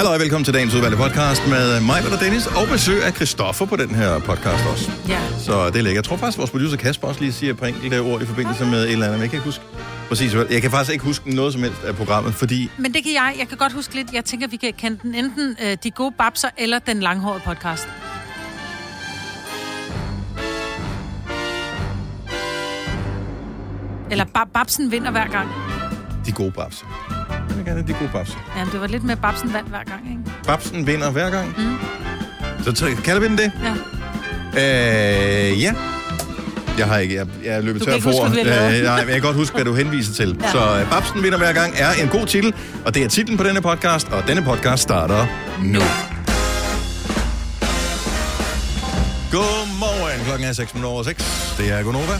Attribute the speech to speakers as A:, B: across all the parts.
A: Hallo og velkommen til dagens udvalgte podcast med mig, og Dennis, og besøg af Christoffer på den her podcast også.
B: Ja.
A: Så det er lækkert. Jeg tror faktisk, vores producer Kasper også lige siger par enkelte ord i forbindelse med et eller andet, men jeg kan ikke huske præcis hvad. Jeg kan faktisk ikke huske noget som helst af programmet, fordi
B: Men det kan jeg. Jeg kan godt huske lidt. Jeg tænker, vi kan kende den enten øh, De Gode Babser eller Den Langhårede Podcast. Eller ba- Babsen vinder hver gang.
A: de gode babser. Jeg vil gerne de gode babser.
B: Ja, det var lidt med Babsen vandt hver gang, ikke?
A: Babsen vinder hver gang. Mm. Så t- kalder vi den det?
B: Ja.
A: Øh, ja. Jeg har ikke, jeg, jeg er løbet
B: Du
A: tør for ord. Øh, nej, men jeg kan godt huske, hvad du henviser til. Ja. Så uh, Babsen vinder hver gang er en god titel, og det er titlen på denne podcast, og denne podcast starter nu. Godmorgen, klokken er 6 minutter over 6. Det er Gonova.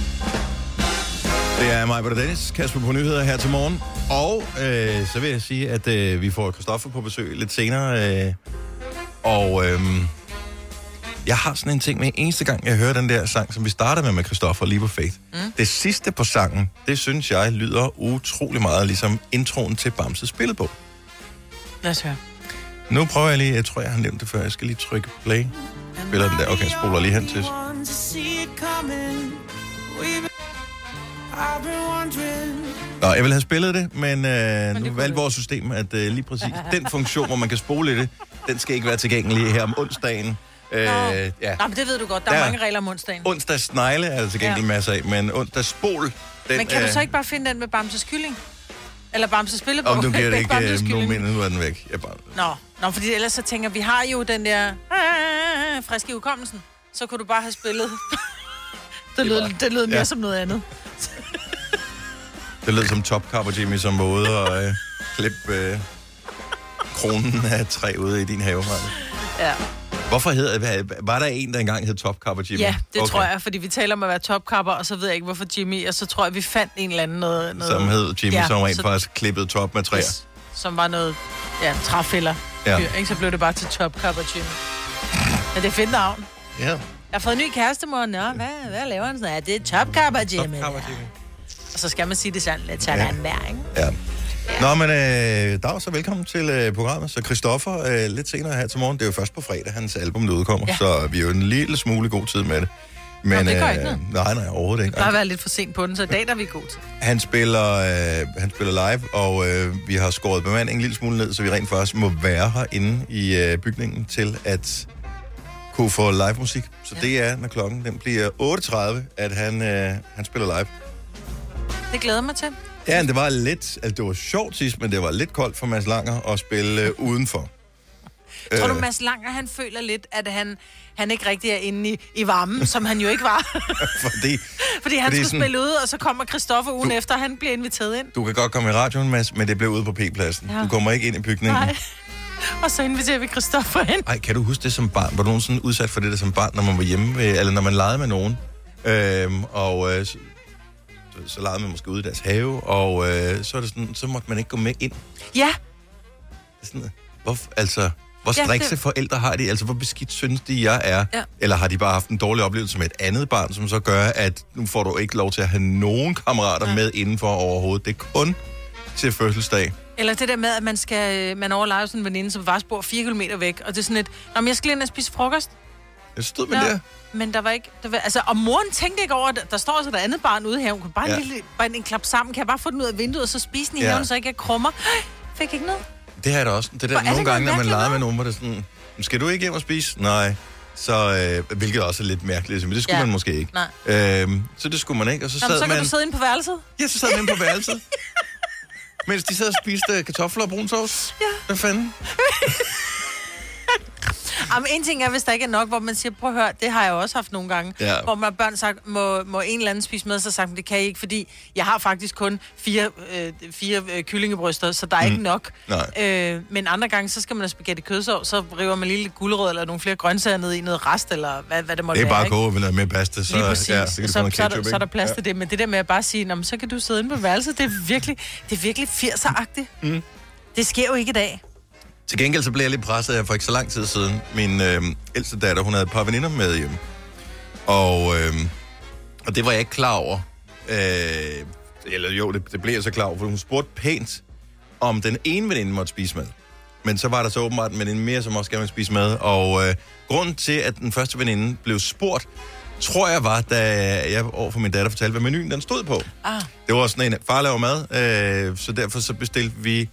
A: Det er mig, Peter Dennis, Kasper på nyheder her til morgen. Og øh, så vil jeg sige, at øh, vi får Christoffer på besøg lidt senere. Øh, og øh, jeg har sådan en ting med, eneste gang jeg hører den der sang, som vi starter med med Christoffer, lige på Faith. Mm. Det sidste på sangen, det synes jeg lyder utrolig meget ligesom introen til Bamses spillebog.
B: Lad os høre.
A: Nu prøver jeg lige, jeg tror, jeg har nævnt det før, jeg skal lige trykke play. Spiller den der, okay, jeg spoler lige hen til. Nå, jeg vil have spillet det, men øh, nu
B: kunne
A: valgte vores system, at øh, lige præcis den funktion, hvor man kan spole i det, den skal ikke være tilgængelig her om onsdagen. Øh, ja.
B: Nå, men det ved du godt. Der er
A: Der-
B: mange regler om onsdagen.
A: Onsdags snegle er der til gengæld
B: Ja.
A: masser af, men onsdags spol, den,
B: Men kan du
A: øh,
B: så ikke bare finde den med Bamses kylling? Eller Bamses spillebog?
A: Om du giver ikke øh, nogen mening, nu er den væk. Jeg bare,
B: Nå, Nå, fordi ellers så tænker vi har jo den der ah, friske i hukommelsen. Så kunne du bare have spillet. det lød, det lød mere
A: Ja.
B: som noget andet.
A: Det lød som Top Cup og Jimmy som måde at øh, klippe øh, kronen af træ ude i din have. Maja.
B: Ja,
A: Hvorfor hedder, var der en, der engang hed Top og Jimmy?
B: ja det okay. tror jeg, fordi vi taler om at være topkapper, og så ved jeg ikke, hvorfor Jimmy, og så tror jeg, vi fandt en eller anden noget... noget
A: Som hed Jimmy, ja,
B: Ja,
A: som rent
B: så-
A: faktisk klippede top med træer.
B: Yes, som var noget, ja, træfælder.
A: Ja.
B: Ja. Ikke? Så blev det bare til topkapper Jimmy. Men det er fedt navn.
A: Ja.
B: Jeg har fået en ny kæreste, mor. Nå, hvad, hvad laver han? Sådan, ja, det er topkapper
A: Top
B: Jimmy.
A: Cup og Jimmy.
B: Og så skal man sige det sådan lidt sådan
A: Ja.
B: ja. der, ikke?
A: Ja. Nå, men øh, Dag, så velkommen til øh, programmet. Så Christoffer, øh, lidt senere her til morgen, det er jo først på fredag, hans album der udkommer, ja. Så vi er jo en lille smule god tid med det. Men,
B: Nå, det gør ikke noget.
A: nej, nej, overhovedet ikke.
B: Bare være lidt for sent på den, så i dag der er vi gode til.
A: Han spiller, øh, han spiller live, og øh, vi har skåret bemandingen en lille smule ned, så vi rent faktisk må være herinde i øh, bygningen til at kunne få live musik. Så ja. det er, når klokken den bliver 8.30, at han, øh, han spiller live.
B: Det glæder mig til.
A: Ja, men det var lidt, altså det var sjovt sidst, men det var lidt koldt for Mads Langer at spille øh, udenfor.
B: Tror du,
A: Øh,
B: Mads Langer, han føler lidt, at han, han ikke rigtig er inde i, i varmen, som han jo ikke var?
A: Fordi
B: Fordi han
A: Fordi
B: skulle
A: sådan-
B: spille ude, og så kommer Christoffer ugen
A: Du-
B: efter, og han bliver inviteret ind.
A: du kan godt komme i radioen, Mads, men det bliver ude på P-pladsen. Ja.
B: Ja.
A: Du kommer ikke ind i bygningen.
B: Nej. Og så inviterer vi Christoffer ind.
A: Ej, kan du huske det som barn? Var du nogensinde udsat for det der som barn, når man var hjemme, ved, eller når man legede med nogen? Øhm, og øh, så, legede man måske ude i deres have, og øh, så, er det sådan, så måtte man ikke gå med ind.
B: Ja,
A: sådan, hvor, altså, hvor
B: Ja,
A: strikse
B: det-
A: forældre har de? Altså, hvor beskidt synes de, jeg er?
B: Ja.
A: Eller har de bare haft en dårlig oplevelse med et andet barn, som så gør, at nu får du ikke lov til at have nogen kammerater
B: Ja.
A: med indenfor overhovedet. Det er kun til fødselsdag.
B: eller det der med, at man skal øh, man overlever sådan en veninde, som faktisk bor 4 km væk. Og det er sådan et, men jeg skal ind og spise frokost.
A: Jeg stod med
B: Nå,
A: der.
B: Men der var ikke... Der var, altså, og moren tænkte ikke over, at der står så der andet barn ude her. Hun kunne bare,
A: Ja.
B: en, lille, bare en, en klap sammen. Kan jeg bare få den ud af vinduet, og så spise den i
A: Ja.
B: haven, så ikke jeg krummer? Fik ikke noget.
A: Det har jeg da også. Det der,
B: Hvor er det
A: nogle gange, når man leger med nogen, hvor det er sådan, "Men skal du ikke hjem og spise? Nej. Så, øh, hvilket også er lidt mærkeligt, men det skulle ja. Man måske ikke.
B: Nej.
A: Øhm, så det skulle man ikke, og så sad
B: så kan
A: man...
B: du sidde inde på værelset.
A: Ja, så sad man inde på værelset. mens de sad og spiste kartofler og brun sovs.
B: Ja.
A: Hvad fanden?
B: Jamen, en ting er, hvis der ikke er nok, hvor man siger, prøv at høre, det har jeg også haft nogle gange,
A: Ja.
B: hvor man børn sagt, må, må en eller anden spise med, så sagt, det kan I ikke, fordi jeg har faktisk kun fire, øh, fire øh, kyllingebryster, så der er mm. ikke nok.
A: Nej.
B: Øh, men andre gange, så skal man have spaghetti kødsov, så river man lige lidt guldrød eller nogle flere grøntsager ned i noget rest, eller hvad, hvad det måtte
A: Det er
B: være.
A: bare koge med noget mere pasta, så, ja,
B: så,
A: så
B: så,
A: noget
B: så, er
A: ketchup,
B: der, så er der plads til det. Men det der med at bare sige, "Nå, men så kan du sidde inde på værelset, det er virkelig, det er virkelig 80'er-agtigt. Mm. Det sker jo ikke i dag.
A: Til gengæld så blev jeg lidt presset her for ikke så lang tid siden. Min øh, ældste datter, hun havde et par veninder med hjem. Og, øh, og det var jeg ikke klar over. Øh, eller jo, det, det blev jeg så klar over, for hun spurgte pænt, om den ene veninde måtte spise med. Men så var der så åbenbart en veninde mere, som også gerne ville spise med. Og øh, grunden til, at den første veninde blev spurgt, tror jeg var, da jeg over for min datter fortalte, hvad menuen den stod på.
B: Ah,
A: Det var sådan en, far laver mad, øh, så derfor så bestilte vi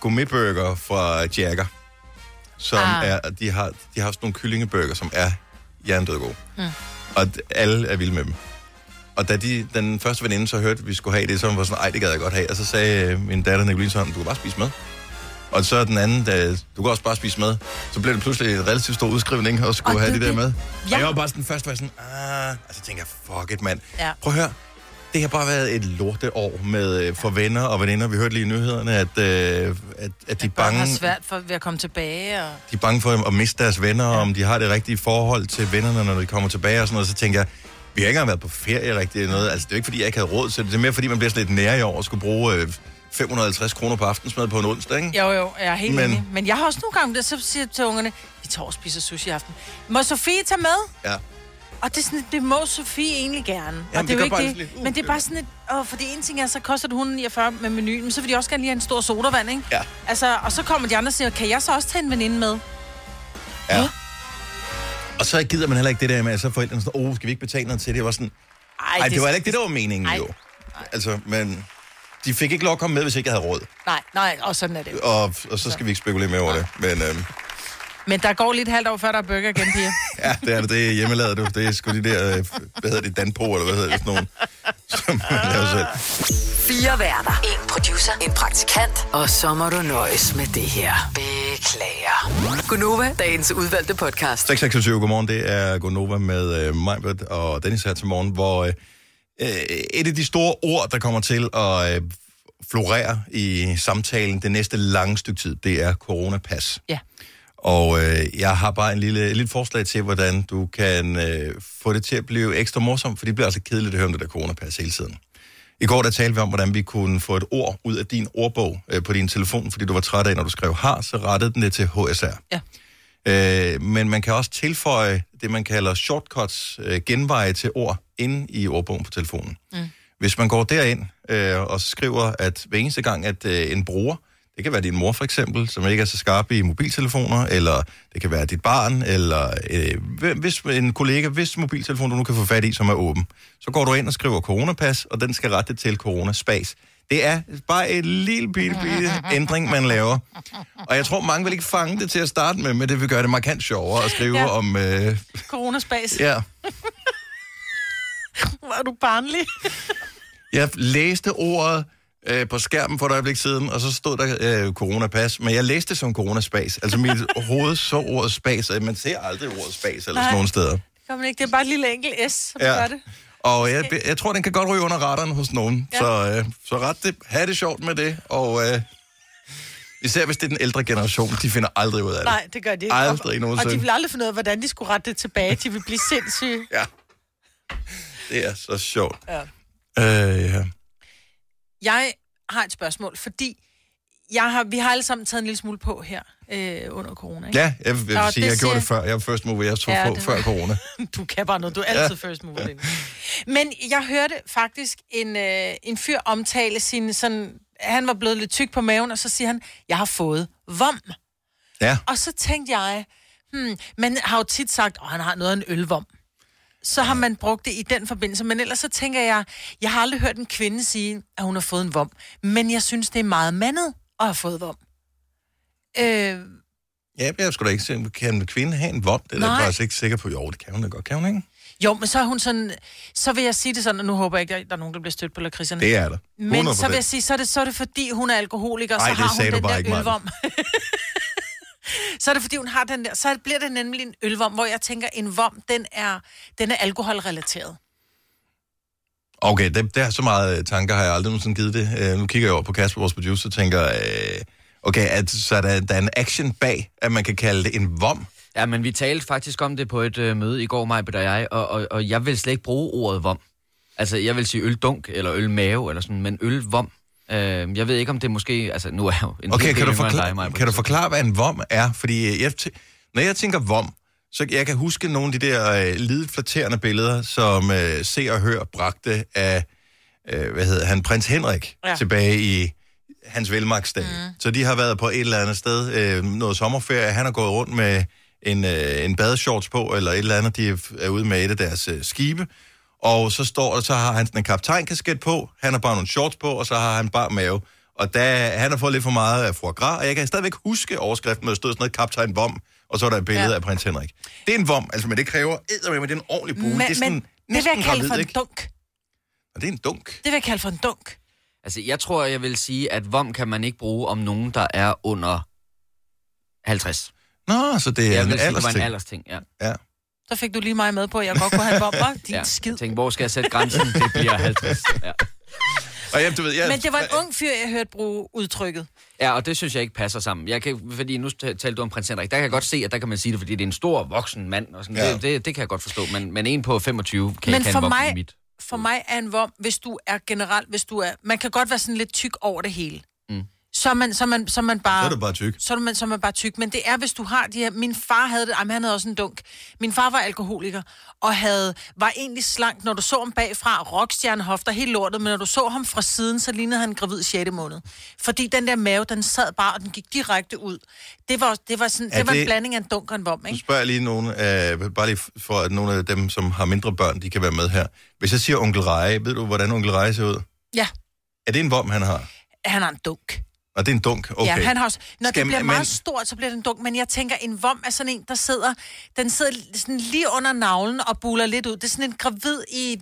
A: gourmetburger fra Jagger. Som
B: Ah.
A: er, de har, de har sådan nogle kyllingeburger, som er jerndød gode. Mm. Og alle er vilde med dem. Og da de, den første veninde så hørte, at vi skulle have det, så var sådan, ej, det gad jeg godt have. Og så sagde øh, min datter Nicoline sådan, du kan bare spise med. Og så den anden, da, du kan også bare spise med. Så blev det pludselig en relativt stor udskrivning, og skulle
B: Og
A: have
B: det
A: det der
B: er
A: med. Ja. Og jeg var bare sådan, først var jeg sådan, ah, og så tænker jeg, fuck it, mand.
B: Ja.
A: Prøv at høre, det har bare været et lorteår med, øh, for venner og veninder. Vi hørte lige i nyhederne, at, øh, at, at de, er
B: børn har
A: bange,
B: svært for, ved at komme tilbage. Og...
A: de er bange for at miste deres venner, ja. om de har det rigtige forhold til vennerne, når de kommer tilbage og sådan noget. Så tænker jeg, vi har ikke engang været på ferie rigtig eller noget. Altså, det er jo ikke, fordi jeg ikke havde råd til det. Det er mere, fordi man bliver sådan lidt nær i år og skulle bruge øh, 550 kroner på aftensmad på en onsdag, ikke?
B: Jo, jo, jeg er helt
A: Men-
B: enig. Men jeg har også nogle gange, der så siger til ungerne, vi tager og spiser sushi i aften. Må Sofie tage med?
A: Ja.
B: Og det, er sådan, det må Sofie egentlig gerne.
A: Jamen,
B: og det,
A: det
B: er jo
A: bare
B: ikke det.
A: uh,
B: men det er bare sådan et... Åh, fordi en ting er, så koster det 149 med menuen, men så vil de også gerne lige have en stor sodavand, ikke?
A: Ja.
B: Altså, og så kommer de andre og siger, kan jeg så også tage en veninde med?
A: ja. Og så gider man heller ikke det der med, at så forældrene sådan, åh, oh, skal vi ikke betale noget til det? Var sådan,
B: Ej,
A: nej, det var heller ikke det, der var meningen
B: Ej.
A: jo. Altså, men de fik ikke lov at komme med, hvis ikke jeg havde råd.
B: Nej, nej, og sådan er det.
A: Og, og så skal vi ikke spekulere mere over det. Men øhm,
B: Men der går lige et halvt år, før der er burger igen, piger.
A: ja, det er det. Det er hjemmelavet, du. Det er sgu de der, øh, hvad hedder det, Danpo, eller hvad hedder det, sådan nogle, som man laver selv.
C: Fire værter. En producer. En praktikant. Og så må du nøjes med det her. Beklager. Gunova, dagens udvalgte podcast.
A: 626, godmorgen. Det er Gonova med øh, Majbert og Dennis her til morgen, hvor øh, øh, et af de store ord, der kommer til at øh, florere i samtalen det næste lange stykke tid, det er coronapas.
B: Ja.
A: Og øh, jeg har bare en lille, lille forslag til, hvordan du kan øh, få det til at blive ekstra morsomt, for det bliver altså kedeligt at høre om det der coronapas hele tiden. I går der talte vi om, hvordan vi kunne få et ord ud af din ordbog øh, på din telefon, fordi du var træt af, når du skrev har, så rettede den det til HSR.
B: Ja.
A: Øh, men man kan også tilføje det, man kalder shortcuts, øh, genveje til ord, inde i ordbogen på telefonen. Mm. Hvis man går derind øh, og skriver, at hver eneste gang, at øh, en bruger, det kan være din mor for eksempel, som ikke er så skarp i mobiltelefoner, eller det kan være dit barn, eller øh, hvis en kollega, hvis mobiltelefon du nu kan få fat i, som er åben, så går du ind og skriver coronapas, og den skal rette til coronaspas. Det er bare en lille bitte, bitte ændring, man laver. Og jeg tror, mange vil ikke fange det til at starte med, men det vil gøre det markant sjovere at skrive ja. Om... Øh,
B: Coronaspas.
A: ja.
B: Er du barnlig?
A: Jeg læste ordet øh, på skærmen for et øjeblik siden, og så stod der øh, coronapas, men jeg læste det som coronaspas. Altså mit hoved så ordet spas, og man ser aldrig ordet spas eller sådan nogle steder.
B: Kom ikke, det er bare et lille enkelt S, som
A: Ja.
B: gør det.
A: Og jeg, jeg tror, den kan godt ryge under radaren hos nogen. Ja. Så, øh, så ret det, have det sjovt med det, og øh, især hvis det er den ældre generation, de finder aldrig ud af det.
B: Nej, det gør de ikke.
A: Aldrig
B: og, og
A: nogensinde.
B: de vil aldrig finde ud af, hvordan de skulle rette det tilbage. De vil blive sindssyge.
A: Ja. Det er så sjovt.
B: Ja.
A: Øh, ja.
B: Jeg har et spørgsmål, fordi jeg har, vi har alle sammen taget en lille smule på her øh, under corona. Ikke?
A: ja, jeg vil sige, jeg gjorde det
B: siger-
A: før. Jeg var first mover, jeg tog
B: Ja,
A: på
B: det
A: før corona.
B: Du kan bare noget. Du er altid ja. first mover. Men jeg hørte faktisk en, øh, en fyr omtale sin sådan... Han var blevet lidt tyk på maven, og så siger han, jeg har fået vom.
A: Ja.
B: Og så tænkte jeg, hmm, man har jo tit sagt, at han har noget af en ølvom. Så har man brugt det i den forbindelse. Men ellers så tænker jeg, jeg har aldrig hørt en kvinde sige, at hun har fået en vom. Men jeg synes, det er meget mandet at have fået vom. Øh,
A: Ja, jeg skulle da ikke se, kan en kvinde have en vom? Det er jeg faktisk ikke sikker på. Jo, det kan hun da godt. Kan hun ikke?
B: jo, men så er hun sådan... Så vil jeg sige det sådan, og nu håber jeg ikke, at der er nogen, der bliver stødt på lakridserne.
A: Det er der. 100%.
B: Men så vil jeg sige, så er det, så er det fordi, hun er alkoholiker,
A: Ej,
B: så
A: det
B: har hun den der ølvom. så er det fordi, hun har den der, så bliver det nemlig en ølvom, hvor jeg tænker, en vom, den er, den er alkoholrelateret.
A: Okay, det, det er så meget øh, tanker, har jeg aldrig nogensinde givet det. Uh, nu kigger jeg over på Kasper, vores producer, og tænker, uh, okay, at, så er der, der er en action bag, at man kan kalde det en vom.
D: Ja, men vi talte faktisk om det på et øh, møde i går, mig og jeg, og, og, og jeg vil slet ikke bruge ordet vom. Altså, jeg vil sige øldunk, eller ølmave, eller sådan, men ølvom. Øh, jeg ved ikke, om det måske... Altså, nu er jeg jo en
A: Okay, kan du, forklare,
D: dig,
A: kan du forklare, hvad en vom er? Fordi øh, jeg, når jeg tænker vom, så jeg kan huske nogle af de der øh, lidet flatterende billeder, som øh, Se og Hør bragte af, øh, hvad hedder han, prins Henrik, ja. Tilbage i hans velmagtsdag. Mm. Så de har været på et eller andet sted, øh, noget sommerferie. Han har gået rundt med en, øh, en badeshorts på, eller et eller andet. De er- er ude med et af deres øh, skibe. Og så står der, så har han sådan en kaptajnkasket på, han har bare nogle shorts på, og så har han bare mave. Og da, han har fået lidt for meget af foie gras, og jeg kan stadigvæk huske overskriften, hvor der stod sådan noget kaptajn Vom, og så er der et billede ja. Af prins Henrik. Det er en vom, altså, men det kræver eddermame, det er en ordentlig bue.
B: Men,
A: det er sådan
B: men det vil jeg kalde for en
A: ikke?
B: dunk.
A: Og det er en dunk.
B: Det vil jeg kalde for en dunk.
D: Altså, jeg tror, jeg vil sige, at vom kan man ikke bruge om nogen, der er under 50.
A: Nå, så det er
D: Jeg
A: en
D: vil sige, det var en
A: aldersting.
D: aldersting, ja.
A: Ja.
B: Så fik du lige mig med på, at jeg godt kunne have en bomber. Din
D: ja.
B: skid.
D: Jeg tænkte, hvor skal jeg sætte grænsen? Det bliver 50. Ja.
A: Og jamen, du ved, jeg,
B: Men det var en ung fyr, jeg hørte bruge udtrykket.
D: ja, og det synes jeg ikke passer sammen. Jeg kan, fordi nu talte du om prins Henrik. Der kan jeg godt se, at der kan man sige det, fordi det er en stor voksen mand. Og sådan.
A: Ja.
D: Det, det, det, kan jeg godt forstå. Men, men en på 25 kan
B: Men
D: ikke have
B: for
D: en
B: mig-
D: mit.
B: For mig er en vom, hvis du er generelt, hvis du er... Man kan godt være sådan lidt tyk over det hele. Så er man, så er man, så er man bare...
A: Så er du bare tyk.
B: Så er man, så er man bare tyk. Men det er, hvis du har de her... Min far havde det... Jamen, han havde også en dunk. Min far var alkoholiker, og havde, var egentlig slank. Når du så ham bagfra, rockstjernehofter, helt lortet, men når du så ham fra siden, så lignede han gravid 6. måned. Fordi den der mave, den sad bare, og den gik direkte ud. Det var, det var, sådan,
A: Er
B: det var
A: det-
B: en blanding af en dunk og en vom,
A: Nu
B: ikke?
A: spørger jeg lige nogen, øh, bare lige for at nogle af dem, som har mindre børn, de kan være med her. Hvis jeg siger onkel Reje, ved du, hvordan onkel Reje ser ud?
B: Ja,
A: Er det en vom, han har?
B: han har en dunk.
A: Og det er en dunk? Okay.
B: Ja, han har også, når
A: Skal
B: det bliver meget stort, så bliver det en dunk. Men jeg tænker, en vom er sådan en, der sidder, den sidder sådan lige under navlen og buler lidt ud. Det er sådan en gravid i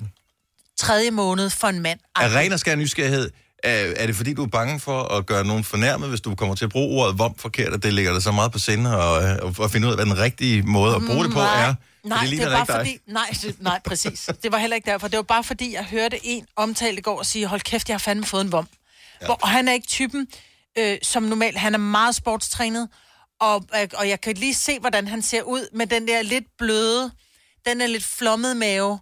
B: tredje måned for en mand.
A: Af ren og skær nysgerrighed, er, er det fordi, du er bange for at gøre nogen fornærmet, hvis du kommer til at bruge ordet vom forkert, at det ligger dig så meget på sinde, og, og, og finde ud af, hvad den rigtige måde at bruge det på er? For
B: Nej, det, er
A: da
B: bare
A: ikke dig.
B: fordi... Nej, det, nej, præcis. Det var heller ikke derfor. Det var bare fordi, jeg hørte en omtale i går og sige, hold kæft, jeg har fandme fået en vom. Ja. Hvor, og han er ikke typen, øh, som normalt. Han er meget sportstrænet, og, øh, og jeg kan lige se, hvordan han ser ud med den der lidt bløde, den er lidt flommet mave,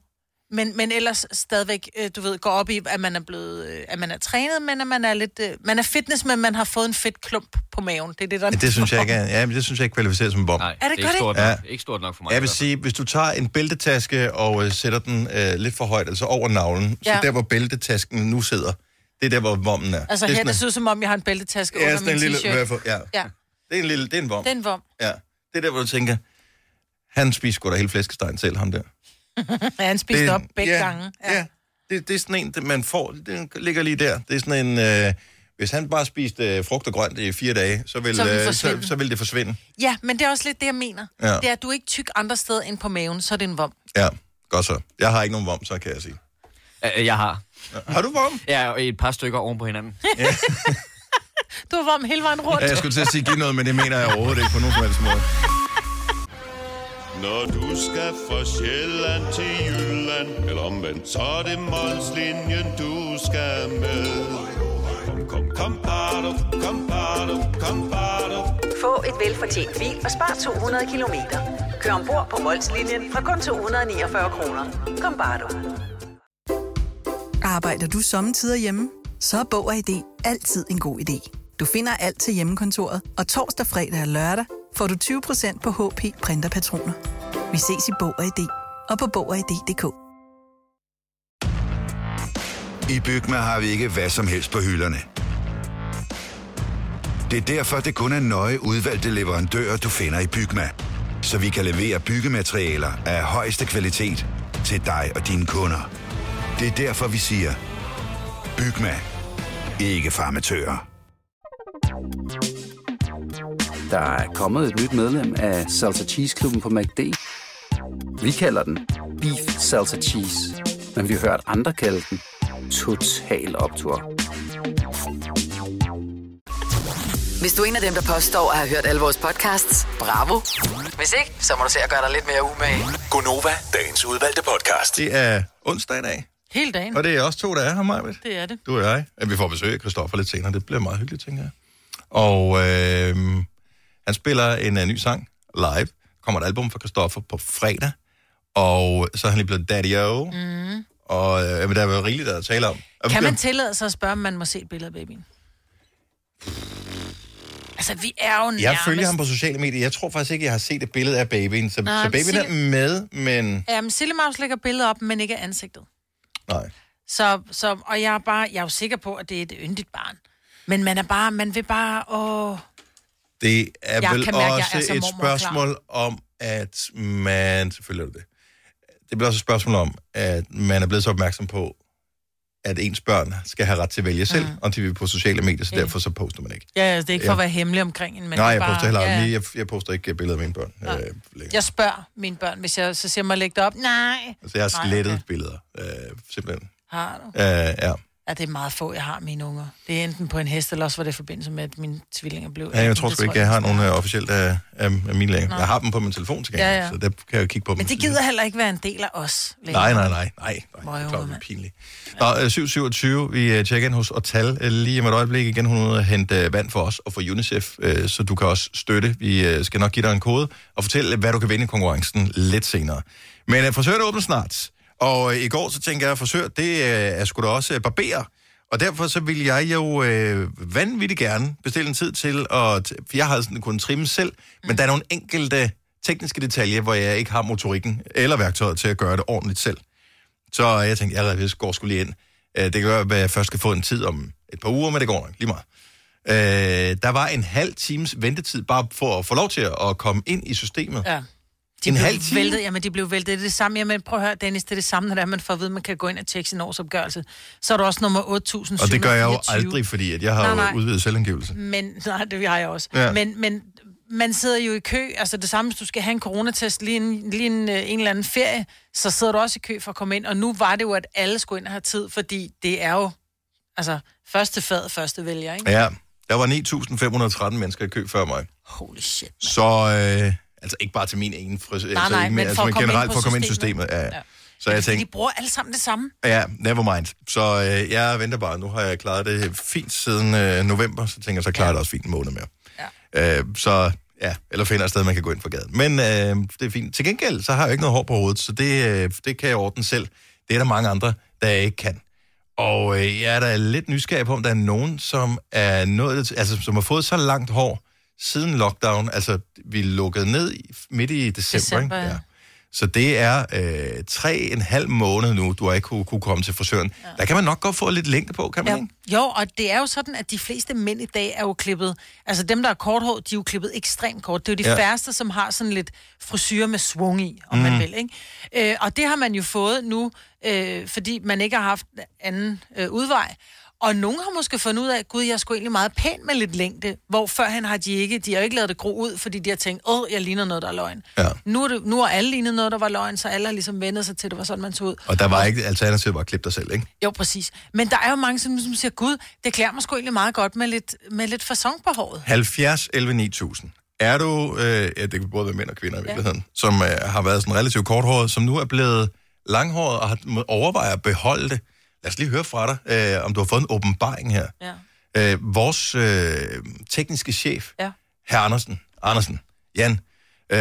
B: men, men ellers stadigvæk, øh, du ved, går op i, at man er blevet, øh, at man er trænet, men at man er lidt, øh, man er fitness, men man har fået en fedt klump på maven. Det er det, der
A: Men det synes jeg ikke er, ja, men det synes jeg ikke kvalificerer som en vom.
D: Nej,
B: Er det
D: det er
B: godt,
D: ikke stort,
A: ikke?
D: nok, ikke stort nok for mig.
A: Jeg vil sige, hvis du tager en bæltetaske og øh, sætter den øh, lidt for højt, altså over navlen, ja.
B: Ja.
A: så der, hvor bæltetasken nu sidder, det er der, hvor vommen er.
B: Altså
A: det er
B: her, det ser ud som om, jeg har en bæltetaske
A: en- ja,
B: under min
A: en lille,
B: t-shirt.
A: ja.
B: Ja,
A: Det er en lille, det er en vom.
B: den vom.
A: Ja. Det er der, hvor du tænker, han spiser sgu da hele flæskestegen selv, ham der.
B: Ja, han spiste
A: det,
B: op begge
A: ja,
B: gange.
A: Ja, ja. Det, det er sådan en, det, man får, det ligger lige der. Det er sådan en, øh, hvis han bare spiste øh, frugt og grønt i fire dage, så vil,
B: Så vil det
A: øh, så,
B: forsvinde.
A: så vil det forsvinde.
B: Ja, men det er også lidt det, jeg mener.
A: Ja.
B: Det er, at du er ikke tyk andre steder end på maven, så er det en vom.
A: Ja, godt så. Jeg har ikke nogen vom, så kan jeg sige.
D: Jeg har.
A: Har du vom?
D: Jeg er et par stykker oven på hinanden.
B: Du er vom hele vejen rundt.
A: Ja, jeg skulle til at sige, giv noget, men det mener jeg overhovedet ikke på nogen som helst måde.
E: Når du skal fra Sjælland til Jylland Eller omvendt, så er det Molslinjen, du skal med Kom, kom, kom, bado, kom, bado, kom, bado.
C: Få et velfortjent bil og spar 200 kilometer. Kør ombord på Molslinjen fra kun 249 kroner. Kom bare du.
F: Arbejder du sommetider hjemme? Så er Bog og ID altid en god idé. Du finder alt til hjemmekontoret, og torsdag, fredag og lørdag får du 20% på HP printerpatroner. Vi ses i Bog og ID og på Bog og ID.dk.
G: I Bygma har vi ikke hvad som helst på hylderne. Det er derfor, det kun er nøje udvalgte leverandører, du finder i Bygma. Så vi kan levere byggematerialer af højeste kvalitet til dig og dine kunder. Det er derfor, vi siger, Bygma. Ikke farmatører.
H: Der er kommet et nyt medlem af Salsa Cheese Klubben på MACD. Vi kalder den Beef Salsa Cheese, men vi har hørt andre kalde den Total Optor.
C: Hvis du er en af dem, der påstår at have hørt alle vores podcasts, bravo. Hvis ikke, så må du se at gøre dig lidt mere umage.
I: Gonova, dagens udvalgte podcast.
A: Det er onsdag i dag,
B: Hele dagen.
A: og det er også to, der er her, Majbet.
B: Det er det.
A: Du og jeg. Vi får besøg af Christoffer lidt senere. Det bliver meget hyggeligt, tænker jeg. Og øh, han spiller en uh, ny sang live. Kommer et album fra Christoffer på fredag. Og så er han lige blevet Daddy-O. Mm. Og øh, men der er jo rigeligt at tale om. Og
B: Kan man tillade sig at spørge, om man må se et billede af babyen? Altså, vi er jo nærmest...
A: Jeg følger ham på sociale medier. Jeg tror faktisk ikke, jeg har set et billede af babyen. Så,
B: Nej,
A: så babyen er
B: Sille-
A: med, men...
B: Ja, men Sille Maus lægger billeder op, men ikke ansigtet.
A: Nej.
B: Så, så, og jeg er bare, jeg er jo sikker på, at det er et yndigt barn. Men man er bare, man vil bare, åh...
A: Det er
B: Jeg
A: vel
B: kan mærke,
A: også
B: er
A: et
B: mormor klar.
A: spørgsmål om, at man... Selvfølgelig er det det. Det bliver også et spørgsmål om, at man er blevet så opmærksom på, at ens børn skal have ret til at vælge selv, mm. om de vil på sociale medier, så
B: Ja.
A: derfor så poster man ikke.
B: Ja, altså, det er ikke for at være hemmelig omkring en, men
A: Nej, jeg
B: bare,
A: poster heller
B: ja.
A: Jeg, jeg poster ikke billeder af mine børn. Øh, længere.
B: Jeg spørger mine børn, hvis jeg så siger mig, læg det op. Nej.
A: altså, jeg har
B: Nej,
A: slettet
B: okay.
A: billeder, øh, simpelthen.
B: Har du?
A: Øh, ja.
B: Ja, det er meget få, jeg har mine unger. Det er enten på en hest, eller også var det i forbindelse med, at mine tvillinger blev...
A: ja, jeg tror sgu ikke, jeg har nogen øh, officielt af, af, af mine læger. Jeg har dem på min telefon til gengæld,
B: Ja, ja.
A: så der kan jeg jo kigge på dem.
B: Men det gider heller ikke være en del af os. længere.
A: Nej, nej, nej, nej. nej. Det er klart, det er pinligt. Nå, øh, 727, vi øh, tjekker ind hos Otal øh, lige om et øjeblik igen. Hun er hente øh, vand for os og for UNICEF, øh, så du kan også støtte. Vi øh, skal nok give dig en kode og fortælle, hvad du kan vinde i konkurrencen lidt senere. Men øh, frisøren åbner snart, og øh, i går så tænker jeg, at frisør, det øh, er sgu da også øh, barber. Og derfor så vil jeg jo øh, vanvittigt gerne bestille en tid til, at, for jeg har sådan kun trimme selv, men der er nogle enkelte tekniske detaljer, hvor jeg ikke har motorikken eller værktøjet til at gøre det ordentligt selv. Så jeg tænkte, jeg går skulle lige ind. Det kan gøre, at jeg først skal få en tid om et par uger, men det går nok lige meget. Øh, der var en halv times ventetid bare for at få lov til at komme ind i systemet.
B: Ja. De
A: En
B: blev
A: halv time?
B: Væltet, jamen, de blev væltet. Det er det samme. Jamen, prøv at høre, Dennis, det er det samme, når man får at vide, at man kan gå ind og tjekke sin årsopgørelse. Så er du også nummer 8.724.
A: Og det gør jeg jo aldrig, fordi at jeg har
B: Nej, nej.
A: udvidet selvangivelse.
B: Men, nej, det har jeg også.
A: Ja.
B: Men, men man sidder jo i kø, altså det samme, hvis du skal have en coronatest lige en, lige en, øh, en eller anden ferie, så sidder du også i kø for at komme ind. Og nu var det jo, at alle skulle ind og have tid, fordi det er jo, altså, første fad, første vælger, ikke?
A: Ja, der var 9.513 mennesker i kø før mig.
B: Holy shit.
A: Så, øh, altså ikke bare til min egen frisør,
B: Nej,
A: altså,
B: nej, men
A: altså, men generelt
B: på
A: for at komme ind i
B: systemet.
A: Ja.
B: Ja.
A: ja. Så jeg
B: De
A: tænkte,
B: bruger alle sammen det samme.
A: ja, never mind. Så øh, jeg venter bare. Nu har jeg klaret det fint siden øh, november, så tænker jeg, så klarer jeg det også fint en måned mere. Ja. Øh, så ja, eller finder et sted, man kan gå ind for gaden. Men øh, det er fint. Til gengæld, så har jeg ikke noget hår på hovedet, så det, øh, det kan jeg ordne selv. Det er der mange andre, der ikke kan. Og øh, jeg er da lidt nysgerrig på, om der er nogen, som er nået, altså, som har fået så langt hår siden lockdown. Altså, vi lukkede ned i, midt i december,
B: December,
A: ikke?
B: ja.
A: Så det er øh, tre en halv måned nu, du har ikke kunne, kunne komme til frisøren. Ja. Der kan man nok godt få lidt længde på, kan man
B: Ja.
A: ikke?
B: Jo, og det er jo sådan, at de fleste mænd i dag er jo klippet, altså dem, der er korthår, de er jo klippet ekstremt kort. Det er jo de
A: Ja.
B: færreste, som har sådan lidt frisyrer med svung i, om mm.
A: Mhm.
B: man vil, ikke? Øh, og det har man jo fået nu, øh, fordi man ikke har haft anden øh, udvej. Og nogen har måske fundet ud af, gud, jeg er sgu egentlig meget pæn med lidt længde, hvor førhen har de ikke, de har ikke lavet det gro ud, fordi de har tænkt, åh, jeg ligner noget, der er løgn.
A: Ja.
B: Nu, er det, nu har alle lignet noget, der var løgn, så alle har ligesom vendet sig til, at det var sådan, man tog ud.
A: Og der var ikke alternativ bare at klippe dig selv, ikke?
B: Jo, præcis. Men der er jo mange, som, som siger, gud, det klæder mig sgu egentlig meget godt med lidt, med lidt fasong på håret.
A: 70 11 9000. Er du, øh, ja, det kan både være mænd og kvinder i virkeligheden, ja. som øh, har været sådan relativt korthåret, som nu er blevet langhåret og har må overveje at beholde det. Lad os lige høre fra dig, øh, om du har fået en åbenbaring her.
B: Ja.
A: Øh, vores øh, tekniske chef,
B: Ja.
A: herr Andersen, Andersen, Jan, øh,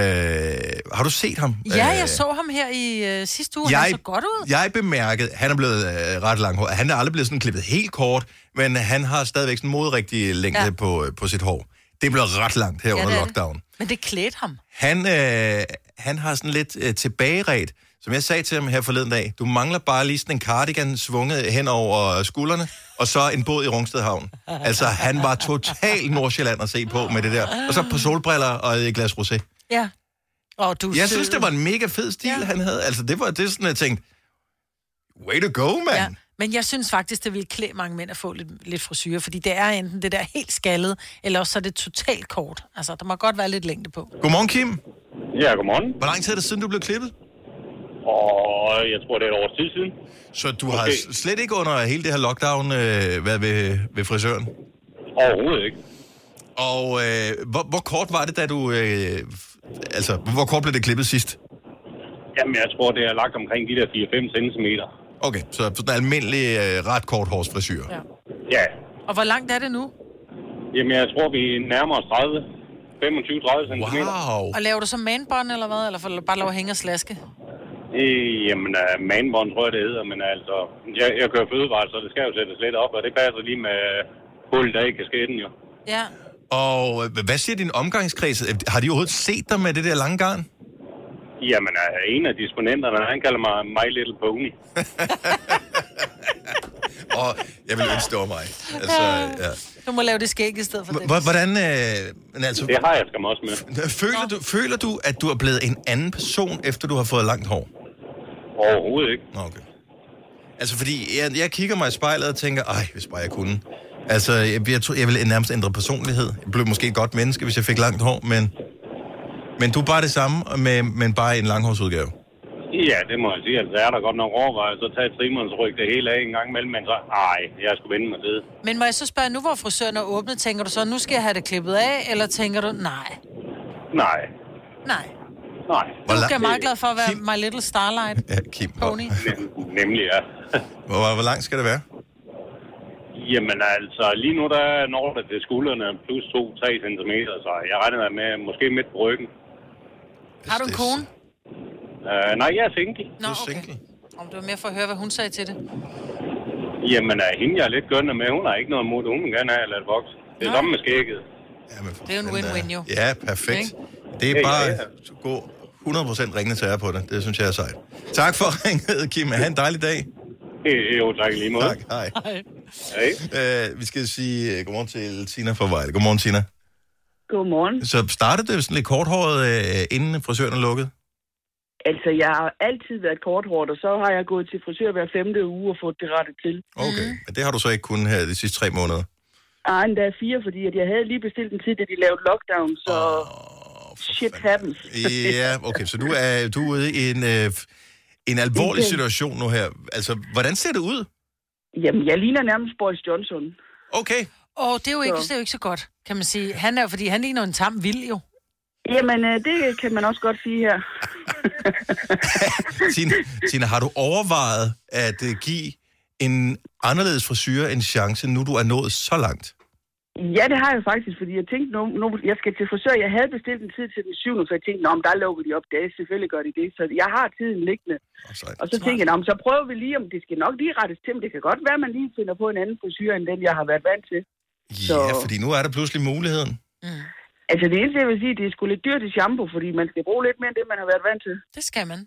A: har du set ham?
B: Ja,
A: Øh,
B: jeg så ham her i øh, sidste uge, jeg, han så godt ud.
A: Jeg bemærkede, han er blevet øh, ret langhåret. Han er aldrig blevet sådan klippet helt kort, men han har stadigvæk sådan en moderigtig længde ja. På, øh, på sit hår. Det blevet ret langt her
B: Ja,
A: under
B: er det.
A: lockdown.
B: Men det klædte ham.
A: Han, øh, han har sådan lidt øh, tilbageret, som jeg sagde til ham her forleden dag. Du mangler bare lige sådan en cardigan svunget hen over skuldrene, og så en båd i Rungsted Havn. Altså, han var total Nordsjælland at se på med det der. Og så på solbriller og et glas rosé.
B: Ja. Og du
A: Jeg synes, det var en mega fed stil, ja. han havde. Altså, det var det sådan, jeg tænkte, way to go, mand.
B: Ja. Men jeg synes faktisk, det ville klæde mange mænd at få lidt, lidt frisyrer, fordi det er enten det der helt skaldet, eller også så er det totalt kort. Altså, der må godt være lidt længde på.
A: Godmorgen, Kim.
J: Ja, godmorgen.
A: Hvor lang tid er det siden, du blev klippet?
J: Og jeg tror, det er et års tid siden.
A: Så du okay. har slet ikke under hele det her lockdown øh, været ved, ved frisøren?
J: Overhovedet ikke.
A: Og øh, hvor, hvor kort var det, da du... Øh, altså, hvor kort blev det klippet sidst?
J: Jamen, jeg tror, det er lagt omkring de der 4-5 cm.
A: Okay, så sådan en almindelig, øh, ret kort hårsfrisyr.
B: Ja.
J: Ja.
B: Og hvor langt er det nu?
J: Jamen, jeg tror, vi nærmer os 30. 25-30 cm.
A: Wow.
B: Og laver du så manbånd eller hvad? Eller bare lov at hænge og slaske?
J: Øh, jamen, uh, manbånd tror jeg, det hedder, men altså, jeg, jeg kører fødevare, så det skal jo sættes lidt op, og det passer lige med hullet der i kasketten, jo.
B: Ja.
A: Og øh, hvad siger din omgangskreds? Øh, Har de overhovedet set dig med det der lange garn?
J: Jamen, uh, en af disponenterne, han kalder mig My Little Pony.
A: Og jeg vil ønske, det var mig. Altså, ja.
B: Du må lave det skæg i stedet for det.
A: Hvor- Hvordan, øh, men altså,
J: Det har jeg skam også med.
A: føler, du, føler du, at du er blevet en anden person, efter du har fået langt hår?
J: Overhovedet ikke.
A: Okay. Altså, fordi jeg, jeg kigger mig i spejlet og tænker, ej, hvis bare jeg kunne. Altså, jeg, jeg, tror, jeg ville nærmest ændre personlighed. Jeg blev måske et godt menneske, hvis jeg fik langt hår, men, men du er bare det samme, med, men bare en langhårsudgave.
J: Ja, det må jeg sige. Altså, er der godt nok overvejet, så tage trimmerens ryg det hele af en gang imellem, men så, ej, jeg skulle vende mig til.
B: Men må jeg så spørge, nu hvor frisøren er åbnet, tænker du så, nu skal jeg have det klippet af, eller tænker du, nej,
J: Nej,
B: nej.
J: Nej.
B: Du er meget glad for at være my little starlight
A: Ja, Kim.
B: pony.
J: Nem- Nemlig, ja.
A: Hvor, hvor langt skal det være?
J: Jamen altså, lige nu der når det til skuldrene plus 2-3 cm, så jeg regner med måske midt på ryggen.
B: Har du en kone?
J: Uh, nej, jeg er single.
B: Nå, okay. Om det var mere for at høre, hvad hun sagde til det.
J: Jamen, uh, hende jeg er lidt gønner med, hun har ikke noget imod det. Hun vil gerne have at vokse. Det er samme med skægget.
B: Det er jo en win-win jo.
A: Ja, perfekt. Det er
J: Ja,
A: bare
J: ja,
A: at gå 100% ringende til jer på det. Det synes jeg er sejt. Tak for ringet, Kim. Ha' en dejlig dag.
J: Øh, Jo, tak lige måde.
A: Tak, hej.
J: Hej.
A: Uh, vi skal sige uh, godmorgen til Tina fra Vejle. Godmorgen, Tina.
K: Godmorgen.
A: Så startede det sådan lidt korthåret, uh, inden frisøren er lukket?
K: Altså, jeg har altid været korthåret, og så har jeg gået til frisør hver femte uge og fået det rettet til.
A: Okay, men det har du så ikke kun her de sidste tre måneder.
K: Ej, endda fire, fordi at jeg havde lige bestilt en tid, da de lavede lockdown, så shit happens.
A: Ja, okay, så du er, du er ude i en, uh, en alvorlig
K: Okay.
A: situation nu her. Altså, hvordan ser det ud?
K: Jamen, jeg ligner nærmest Boris Johnson.
A: Okay.
B: Og det er jo ikke,
K: Så.
B: det er jo ikke så godt, kan man sige. Han er jo, fordi han ligner en tam vild jo.
K: Jamen, øh, det kan man også godt sige her.
A: Tina, Tina, har du overvejet at uh, give en anderledes frisyr en chance, nu du er nået så langt?
K: Ja, det har jeg faktisk, fordi jeg tænkte, nu, nu jeg skal til frisør. Jeg havde bestilt en tid til den 7. så jeg tænkte, Nå, men der lukker de op. Det er selvfølgelig gør de det. Så jeg har tiden liggende. Og så tænkte jeg, så prøver vi lige, om det skal nok lige rettes til. Men det kan godt være, at man lige finder på en anden frisyr, end den, jeg har været vant til. Så,
A: Ja, fordi nu er der pludselig muligheden.
K: altså det eneste, jeg vil sige, det er sgu lidt dyrt i shampoo, fordi man skal bruge lidt mere end det, man har været vant til.
B: Det skal man.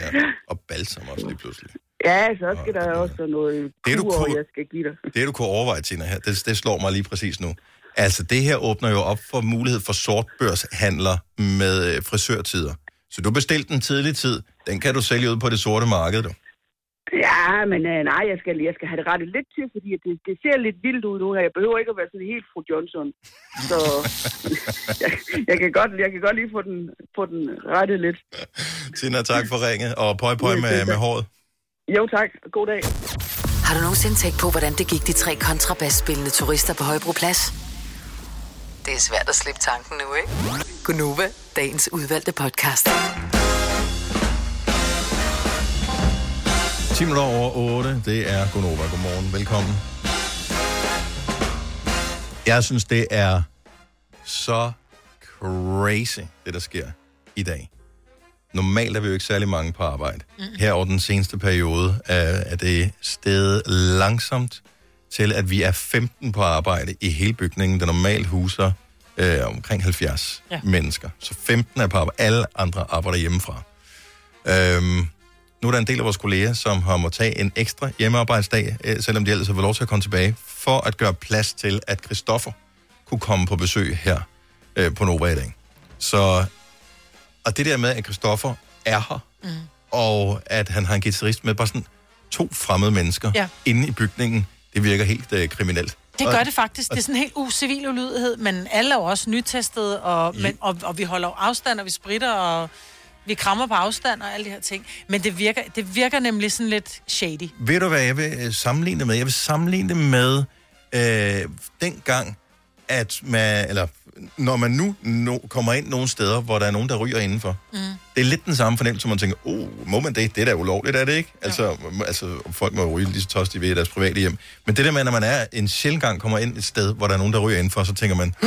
A: Ja, og balsam også lige pludselig.
K: Ja, så skal der også noget
A: Det, du
K: kur,
A: kunne-
K: jeg skal give dig.
A: Det, du kunne overveje, Tina, her, det, det slår mig lige præcis nu. Altså, det her åbner jo op for mulighed for sortbørshandler med øh, frisørtider. Så du bestilte en tidlig tid. Den kan du sælge ud på det sorte marked, du.
K: Ja, men øh, nej, jeg skal, jeg skal have det rettet lidt til, fordi det, det ser lidt vildt ud nu her. Jeg behøver ikke at være sådan helt fru Johnson. Så jeg, jeg, kan godt, jeg kan godt lige få den, få den rettet lidt.
A: Tina, tak for ringet, og pøj pøj med, med håret.
K: Jo, tak. God dag.
C: Har du nogensinde tænkt på, hvordan det gik de tre kontrabasspillende turister på Højbroplads? Det er svært at slippe tanken nu, ikke? Gunova, dagens udvalgte podcast.
A: 10 minutter over 8, det er Gunova. Godmorgen, velkommen. Jeg synes, det er så crazy, det der sker i dag. Normalt er vi jo ikke særlig mange på arbejde. Her over den seneste periode er, er det steget langsomt til, at vi er 15 på arbejde i hele bygningen, der normalt huser øh, omkring 70
L: Ja.
A: ja. mennesker. Så 15 er på arbejde. Alle andre arbejder hjemmefra. Øhm, nu er der en del af vores kolleger, som har måttet tage en ekstra hjemmearbejdsdag, øh, selvom de ellers har fået lov til at komme tilbage, for at gøre plads til, at Christoffer kunne komme på besøg her øh, på Nova i dag. Så, og det der med, at Christoffer er her, mm. og at han har en guitarist med bare sådan to fremmede mennesker
B: Ja.
A: inde i bygningen, det virker helt øh, kriminelt.
B: Det gør det faktisk. Det er sådan en helt usivil ulydighed, men alle er jo også nytestet, og, men, og, og vi holder afstand, og vi spritter, og vi krammer på afstand og alle de her ting. Men det virker, det virker nemlig sådan lidt shady.
A: Ved du, hvad jeg vil øh, sammenligne det med? Jeg vil sammenligne det med øh, den gang, at man, eller når man nu no, kommer ind nogle steder, hvor der er nogen, der ryger indenfor.
B: Mm.
A: Det er lidt den samme fornemmelse, som man tænker, oh, må man det? Det er da ulovligt, er det ikke? Altså, altså, folk må ryge lige så tosset de vil i deres private hjem. Men det der med, når man er en sjældent gang kommer ind et sted, hvor der er nogen, der ryger indenfor, så tænker man,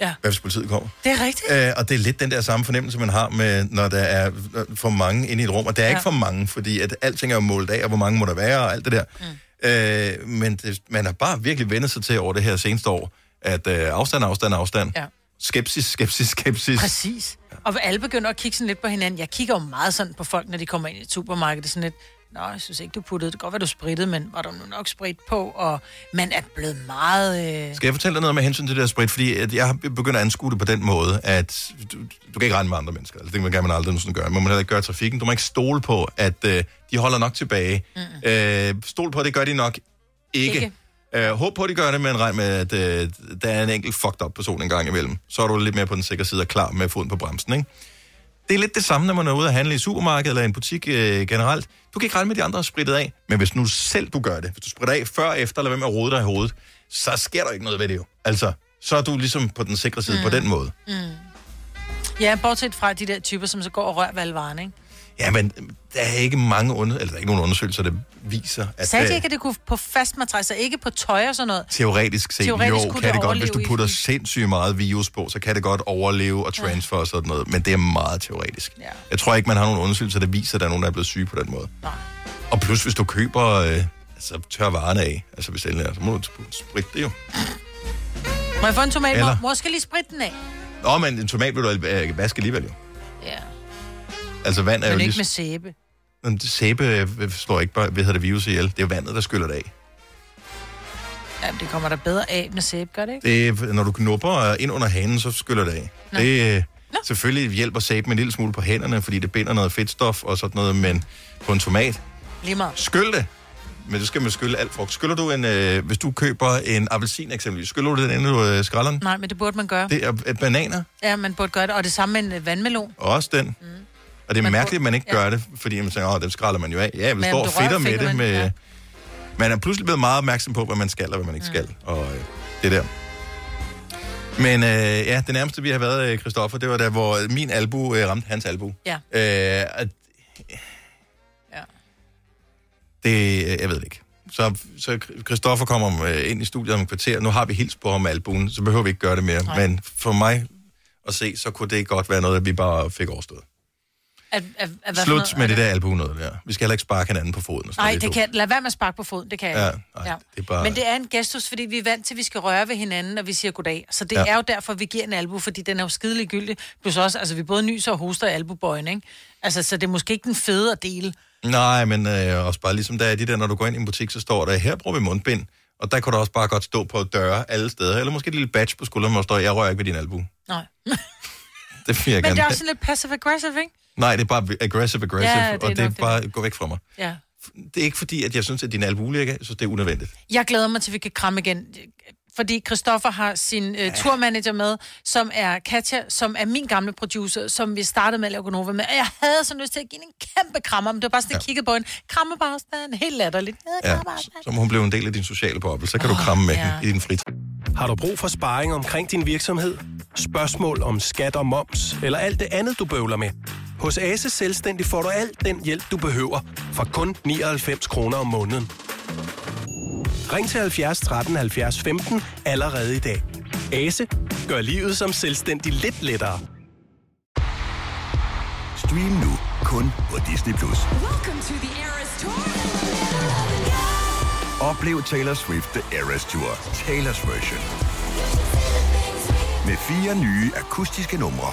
B: Ja.
A: hvad hvis politiet kommer?
B: Det er rigtigt.
A: Øh, og det er lidt den der samme fornemmelse, man har med, når der er øh, for mange inde i et rum. Og der er ja. ikke for mange, fordi at alting er jo målt af, og hvor mange må der være, og alt det der. Mm. Øh, men det, man har bare virkelig vendt sig til over det her seneste år, at øh, afstand, afstand, afstand.
B: Ja.
A: Skepsis, skepsis, skepsis.
B: Præcis. Og alle begynder at kigge sådan lidt på hinanden. Jeg kigger jo meget sådan på folk, når de kommer ind i et supermarked. Det er sådan lidt, Nå, jeg synes ikke, du puttede det. Godt, hvad du sprittede, men var der nu nok sprit på, og man er blevet meget... Øh...
A: Skal jeg fortælle dig noget med hensyn til det der sprit? Fordi at jeg har begyndt at anskue det på den måde, at du, du kan ikke regne med andre mennesker. Altså, det kan man aldrig nogensinde gøre. Man må heller ikke gøre trafikken. Du må ikke stole på, at øh, de holder nok tilbage. Mm. Øh, stol på, at det gør de nok ikke.
B: Ikke.
A: Øh, håb på, at de gør det, men regn med, at øh, der er en enkelt fucked up person en gang imellem. Så er du lidt mere på den sikre side og klar med foden på bremsen, ikke? Det er lidt det samme, når man er ude at handle i supermarkedet eller i en butik øh, generelt. Du kan ikke regne med, at de andre har spritet af. Men hvis nu selv du gør det, hvis du spritter af før og efter, eller hvem at rode dig i hovedet, så sker der ikke noget ved det jo. Altså, så er du ligesom på den sikre side mm. på den måde.
B: Mm. Ja, bortset fra de der typer, som så går og rører ved ikke?
A: Ja, men der er ikke mange under, eller der er ikke nogen undersøgelser, der viser, at
B: Sagde de
A: øh,
B: ikke, at det kunne på fast matras, ikke på tøj og sådan noget?
A: teoretisk set,
B: Teoretisk
A: jo, kan
B: det
A: det godt, hvis du
B: overleve i-
A: putter sindssygt meget virus på, så kan det godt overleve og transfer og sådan noget, men det er meget teoretisk.
B: Ja.
A: Jeg tror ikke, man har nogen undersøgelser, der viser, at der er nogen, der er blevet syge på den måde.
B: Nej.
A: Og plus, hvis du køber øh, altså, tør varerne af, altså hvis endelig er, så må du spritte det jo.
B: Må jeg få en tomat?
A: Eller-
B: Eller... Mor skal lige spritte den af.
A: Nå, men en tomat vil du øh, vaske alligevel jo. Altså vand er jo
B: men ikke
A: lige...
B: med sæbe.
A: Men sæbe øh, slår ikke bare, hvad hedder det, virus ihjel. Det er jo vandet, der skyller det af.
B: Ja, det kommer der bedre af med sæbe, gør det ikke?
A: Det når du knupper ind under hanen, så skyller det af.
B: Nå.
A: Det øh, selvfølgelig hjælper sæben en lille smule på hænderne, fordi det binder noget fedtstof og sådan noget, men på en tomat,
B: Lige meget.
A: skyld det. Men det skal man skylle alt frugt. Skyller du en, øh, hvis du køber en appelsin eksempelvis, skyller du den, inden du øh, skræller den?
B: Nej, men det burde man gøre.
A: Det er øh, bananer,
B: Ja, man burde gøre det. Og det samme med en øh, vandmelon.
A: og også den. Mm. Og det er
B: Man
A: mærkeligt, at man ikke
B: ja.
A: gør det, fordi man tænker, åh, den skræller man jo af. Ja, vi
B: Men
A: står og fedter med det. Med,
B: ja.
A: Man er pludselig blevet meget opmærksom på, hvad man skal og hvad man ikke skal. Og øh, det der. Men øh, ja, det nærmeste, vi har været, øh, Christoffer, det var der, hvor min albu øh, ramte hans albu.
B: Ja.
A: Øh, at,
B: Ja.
A: det, øh, jeg ved det ikke. Så, så Christoffer kommer øh, ind i studiet om et kvarter. Nu har vi hils på ham med albuen, så behøver vi ikke gøre det mere.
B: Nej.
A: Men for mig at se, så kunne det godt være noget, at vi bare fik overstået.
B: At, at, at,
A: Slut med det der albue noget der. Vi skal heller ikke sparke hinanden på foden.
B: Nej, det
A: to.
B: kan, lad være med at sparke på foden, det kan jeg
A: Ja,
B: ikke.
A: nej, det er bare-
B: Men det er en gestus, fordi vi er vant til, at vi skal røre ved hinanden, når vi siger goddag. Så det
A: Ja.
B: ja. er jo derfor, vi giver en albu, fordi den er jo skidelig gyldig. Plus også, altså vi både nyser og hoster i albubøjen, ikke? Altså, så det er måske ikke den fede at dele.
A: Nej, men øh, også bare ligesom der er de der, når du går ind i en butik, så står der, her bruger vi mundbind. Og der kunne der også bare godt stå på døre alle steder. Eller måske et lille badge på skulderen, hvor der står, jeg rører ikke ved din albu.
B: Nej.
A: Det vil jeg
B: Men
A: gerne.
B: det er også sådan lidt passive-aggressive, ikke?
A: Nej, det er bare aggressive aggressive,
B: Ja, det
A: og det er
B: nok det.
A: bare, gå væk fra mig.
B: Ja.
A: Det er ikke fordi, at jeg synes, at din albu ulækker. Jeg synes, det er unødvendigt.
B: Jeg glæder mig til, at vi kan kramme igen. Fordi Christoffer har sin uh, turmanager med, som er Katja, som er min gamle producer, som vi startede med at lave Gonova med. Og jeg havde så lyst til at give hende en kæmpe krammer, men det var bare sådan, at ja. kigge på en kramme på afstand, helt latterligt. Ja,
A: Ja, så må hun blive en del af din sociale boble. Så kan oh, du kramme med
B: ja.
A: ja. i din fritid.
L: Har du brug for sparring omkring din virksomhed? Spørgsmål om skat og moms, eller alt det andet, du bøvler med? Hos Ase Selvstændig får du alt den hjælp, du behøver, for kun 99 kroner om måneden. Ring til 70 13 70 15 allerede i dag. Ase gør livet som selvstændig lidt lettere.
G: Stream nu kun på Disney+. Plus. Oplev Taylor Swift The Eras Tour, Taylor's version. Med fire nye akustiske numre.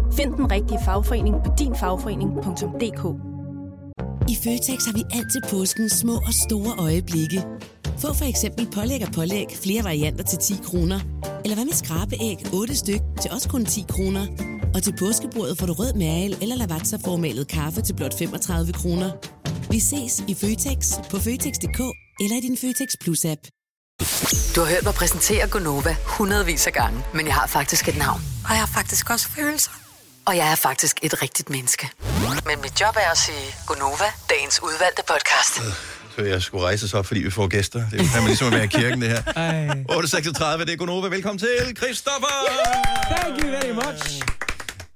M: Find den rigtige fagforening på dinfagforening.dk
N: I Føtex har vi altid påsken små og store øjeblikke. Få for eksempel pålæg og pålæg flere varianter til 10 kroner. Eller hvad med skrabeæg 8 styk til også kun 10 kroner. Og til påskebordet får du rød mal eller lavatserformalet kaffe til blot 35 kroner. Vi ses i Føtex på Føtex.dk eller i din Føtex Plus-app.
C: Du har hørt mig præsentere Gonova hundredvis af gange, men jeg har faktisk et navn. Og jeg har faktisk også følelser. Og jeg er faktisk et rigtigt menneske. Men mit job er at sige Gonova, dagens udvalgte podcast.
A: så jeg skulle rejse sig op, fordi vi får gæster. Det er jo fandme ligesom at være i kirken, det her.
O: Ej.
A: 8.36, det er Gunova. Velkommen til, Christoffer!
O: Thank you very much.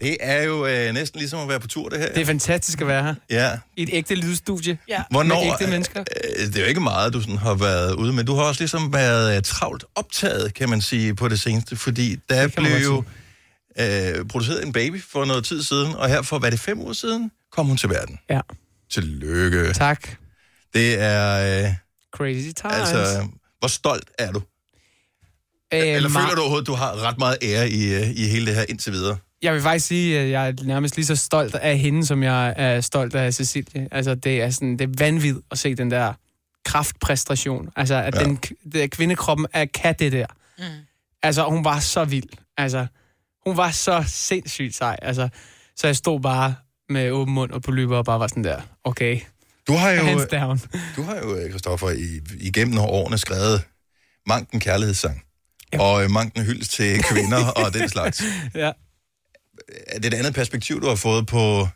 A: Det er jo øh, næsten ligesom at være på tur, det her.
O: Det er fantastisk at være her.
A: Ja.
O: I et ægte lydstudie.
B: Ja.
A: Hvornår,
O: Med ægte mennesker.
A: Øh, det er jo ikke meget, du sådan har været ude, men du har også ligesom været øh, travlt optaget, kan man sige, på det seneste, fordi der blev jo
O: godt
A: øh, produceret en baby for noget tid siden, og her for, hvad er det, fem uger siden, kom hun til verden.
O: Ja.
A: Tillykke.
O: Tak.
A: Det er... Øh,
O: Crazy times.
A: altså, hvor stolt er du?
O: Øh,
A: Eller føler du overhovedet, du har ret meget ære i, øh, i hele det her indtil videre?
O: Jeg vil faktisk sige, at jeg er nærmest lige så stolt af hende, som jeg er stolt af Cecilie. Altså, det er, sådan, det er vanvittigt at se den der kraftpræstation. Altså, at ja. den, den kvindekroppen er, kan det der. Mm. Altså, hun var så vild. Altså, hun var så sindssygt sej. Altså, så jeg stod bare med åben mund og på løber og bare var sådan der, okay.
A: Du har jo,
O: Hands down.
A: du har jo, øh, Christoffer, i, igennem årene skrevet manken kærlighedssang. Ja. Og øh, manken hyldes til kvinder og den slags.
O: Ja.
A: Er det et andet perspektiv, du har fået på,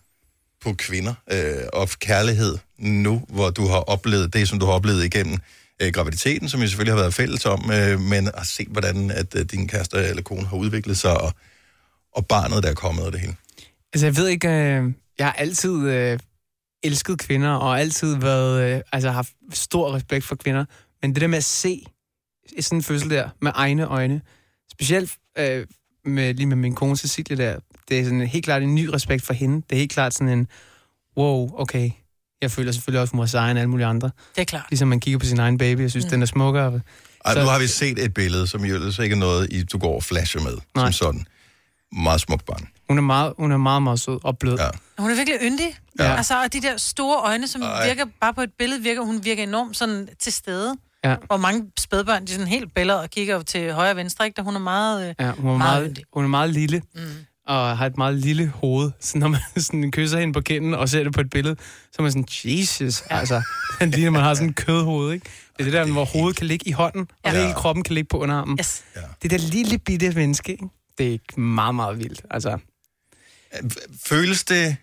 A: på kvinder øh, og kærlighed nu, hvor du har oplevet det, som du har oplevet igennem øh, graviditeten, som jo selvfølgelig har været fælles om, øh, men har set, hvordan at, øh, din kæreste eller kone har udviklet sig, og, og barnet, der er kommet og det hele.
O: Altså, jeg ved ikke, øh, jeg har altid øh, elsket kvinder, og altid været, øh, altså haft stor respekt for kvinder. Men det der med at se sådan en fødsel der, med egne øjne, specielt øh, med, lige med min kone Cecilie der, det er sådan helt klart en ny respekt for hende. Det er helt klart sådan en, wow, okay, jeg føler selvfølgelig også, var sejere end alle mulige andre.
B: Det er klart.
O: Ligesom man kigger på sin egen baby, jeg synes, mm. den er smukkere.
A: Ej,
O: Så-
A: nu har vi set et billede, som jo ellers ikke er noget, I, du går og flasher med, Nej. som sådan. Meget smukt barn.
O: Hun er meget, hun er meget, meget sød og blød.
A: Ja.
B: Hun er virkelig yndig.
O: Ja.
B: Altså, og de der store øjne, som
A: Ej.
B: Virker bare på et billede, virker, hun virker enormt sådan til stede.
O: Ja.
B: Hvor mange spædbørn, de er sådan helt billeder og kigger til højre og venstre, ikke? Da hun er meget... Øh,
O: Ja, hun er
B: meget
O: meget,
B: yndig.
O: hun er meget lille, mm. og har et meget lille hoved. Så når man sådan kysser hende på kinden og ser det på et billede, så er man sådan, Jesus, ja. altså. Den ligner, man har sådan en kødhoved, ikke? Det er det der, hvor hovedet kan ligge i hånden, og
B: Ja.
O: hele kroppen kan ligge på underarmen.
B: Yes.
A: Ja.
O: Det der lille bitte menneske, ikke? Det er meget, meget vildt. Altså,
A: Føles det,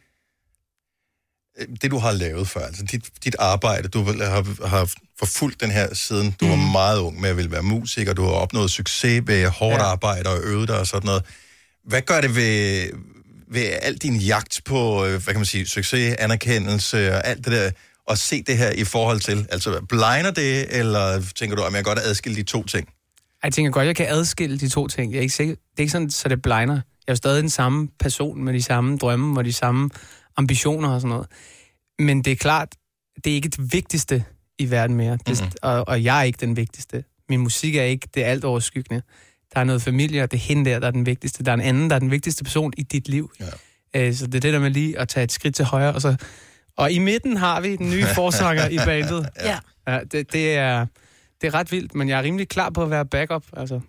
A: øh, det du har lavet før, altså dit, dit arbejde, du har, har forfulgt den her siden du mm. var meget ung med at ville være musiker, du har opnået succes ved hårdt ja. Arbejde og øvet dig og sådan noget. Hvad gør det ved, ved al din jagt på, øh, hvad kan man sige, succes, anerkendelse og alt det der, at se det her i forhold til? Altså, blinder det, eller tænker du, at jeg godt adskille de to ting?
O: Jeg tænker godt, jeg kan adskille de to ting. Jeg er ikke sikker, det er ikke sådan, så det blegner. Jeg er jo stadig den samme person med de samme drømme og de samme ambitioner og sådan noget. Men det er klart, det er ikke det vigtigste i verden mere. Det,
A: Mhm.
O: og, og jeg er ikke den vigtigste. Min musik er ikke det alt overskyggende. Der er noget familie, og det er hende der, der er den vigtigste. Der er en anden, der er den vigtigste person i dit liv.
A: Ja.
O: Øh, så det er det der med lige at tage et skridt til højre. Og, så, og i midten har vi den nye forsanger i bandet.
B: Ja.
O: Ja, det, det, er, det er ret vildt, men jeg er rimelig klar på at være backup. Altså.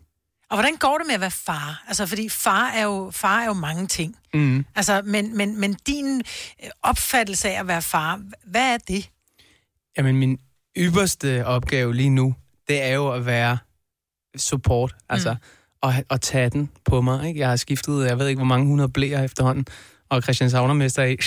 B: Og hvordan går det med at være far? Altså, fordi far er jo, far er jo mange ting.
O: Mm.
B: Altså, men, men, men din øh, opfattelse af at være far, hvad er det?
O: Jamen, min ypperste opgave lige nu, det er jo at være support. Altså, mm. og, og tage den på mig. Ikke? Jeg har skiftet, jeg ved ikke, hvor mange hundrede blæer efterhånden, og Christian Savnermester er i...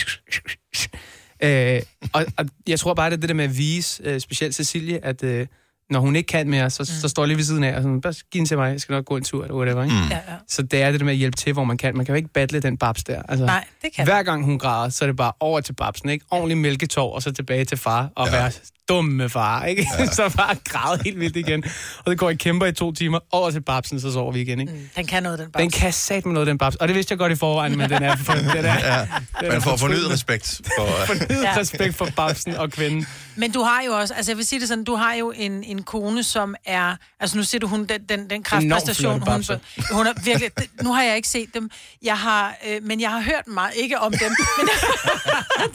O: øh, og, og jeg tror bare, det er det der med at vise, øh, specielt Cecilie, at øh, når hun ikke kan mere, så, mm. så står jeg lige ved siden af, og sådan, bare giv den til mig, jeg skal nok gå en tur, eller whatever. Ikke?
A: Mm.
B: Ja, ja.
O: Så det er det der med at hjælpe til, hvor man kan. Man kan jo ikke battle den babs der. Altså,
B: Nej, det kan
O: Hver gang hun græder, så er det bare over til babsen, ikke? Ordentlig mælketår, og så tilbage til far, og ja. være dumme far, ikke? Ja. så bare græde helt vildt igen. Og det går i kæmper i to timer, over til babsen, så sover vi igen, ikke?
B: Mm, den kan noget, den bare.
O: Den kan sat med noget, den babs. Og det vidste jeg godt i forvejen, men den er... For, den er
A: Ja, man får fornyet respekt for...
O: fornyet
B: Ja.
O: respekt for babsen og kvinden.
B: Men du har jo også, altså jeg vil sige det sådan, du har jo en, en kone, som er, altså nu siger du, hun, den, den, den kraftpræstation, hun, hun er virkelig, nu har jeg ikke set dem, jeg har, øh, men jeg har hørt meget, ikke om dem, men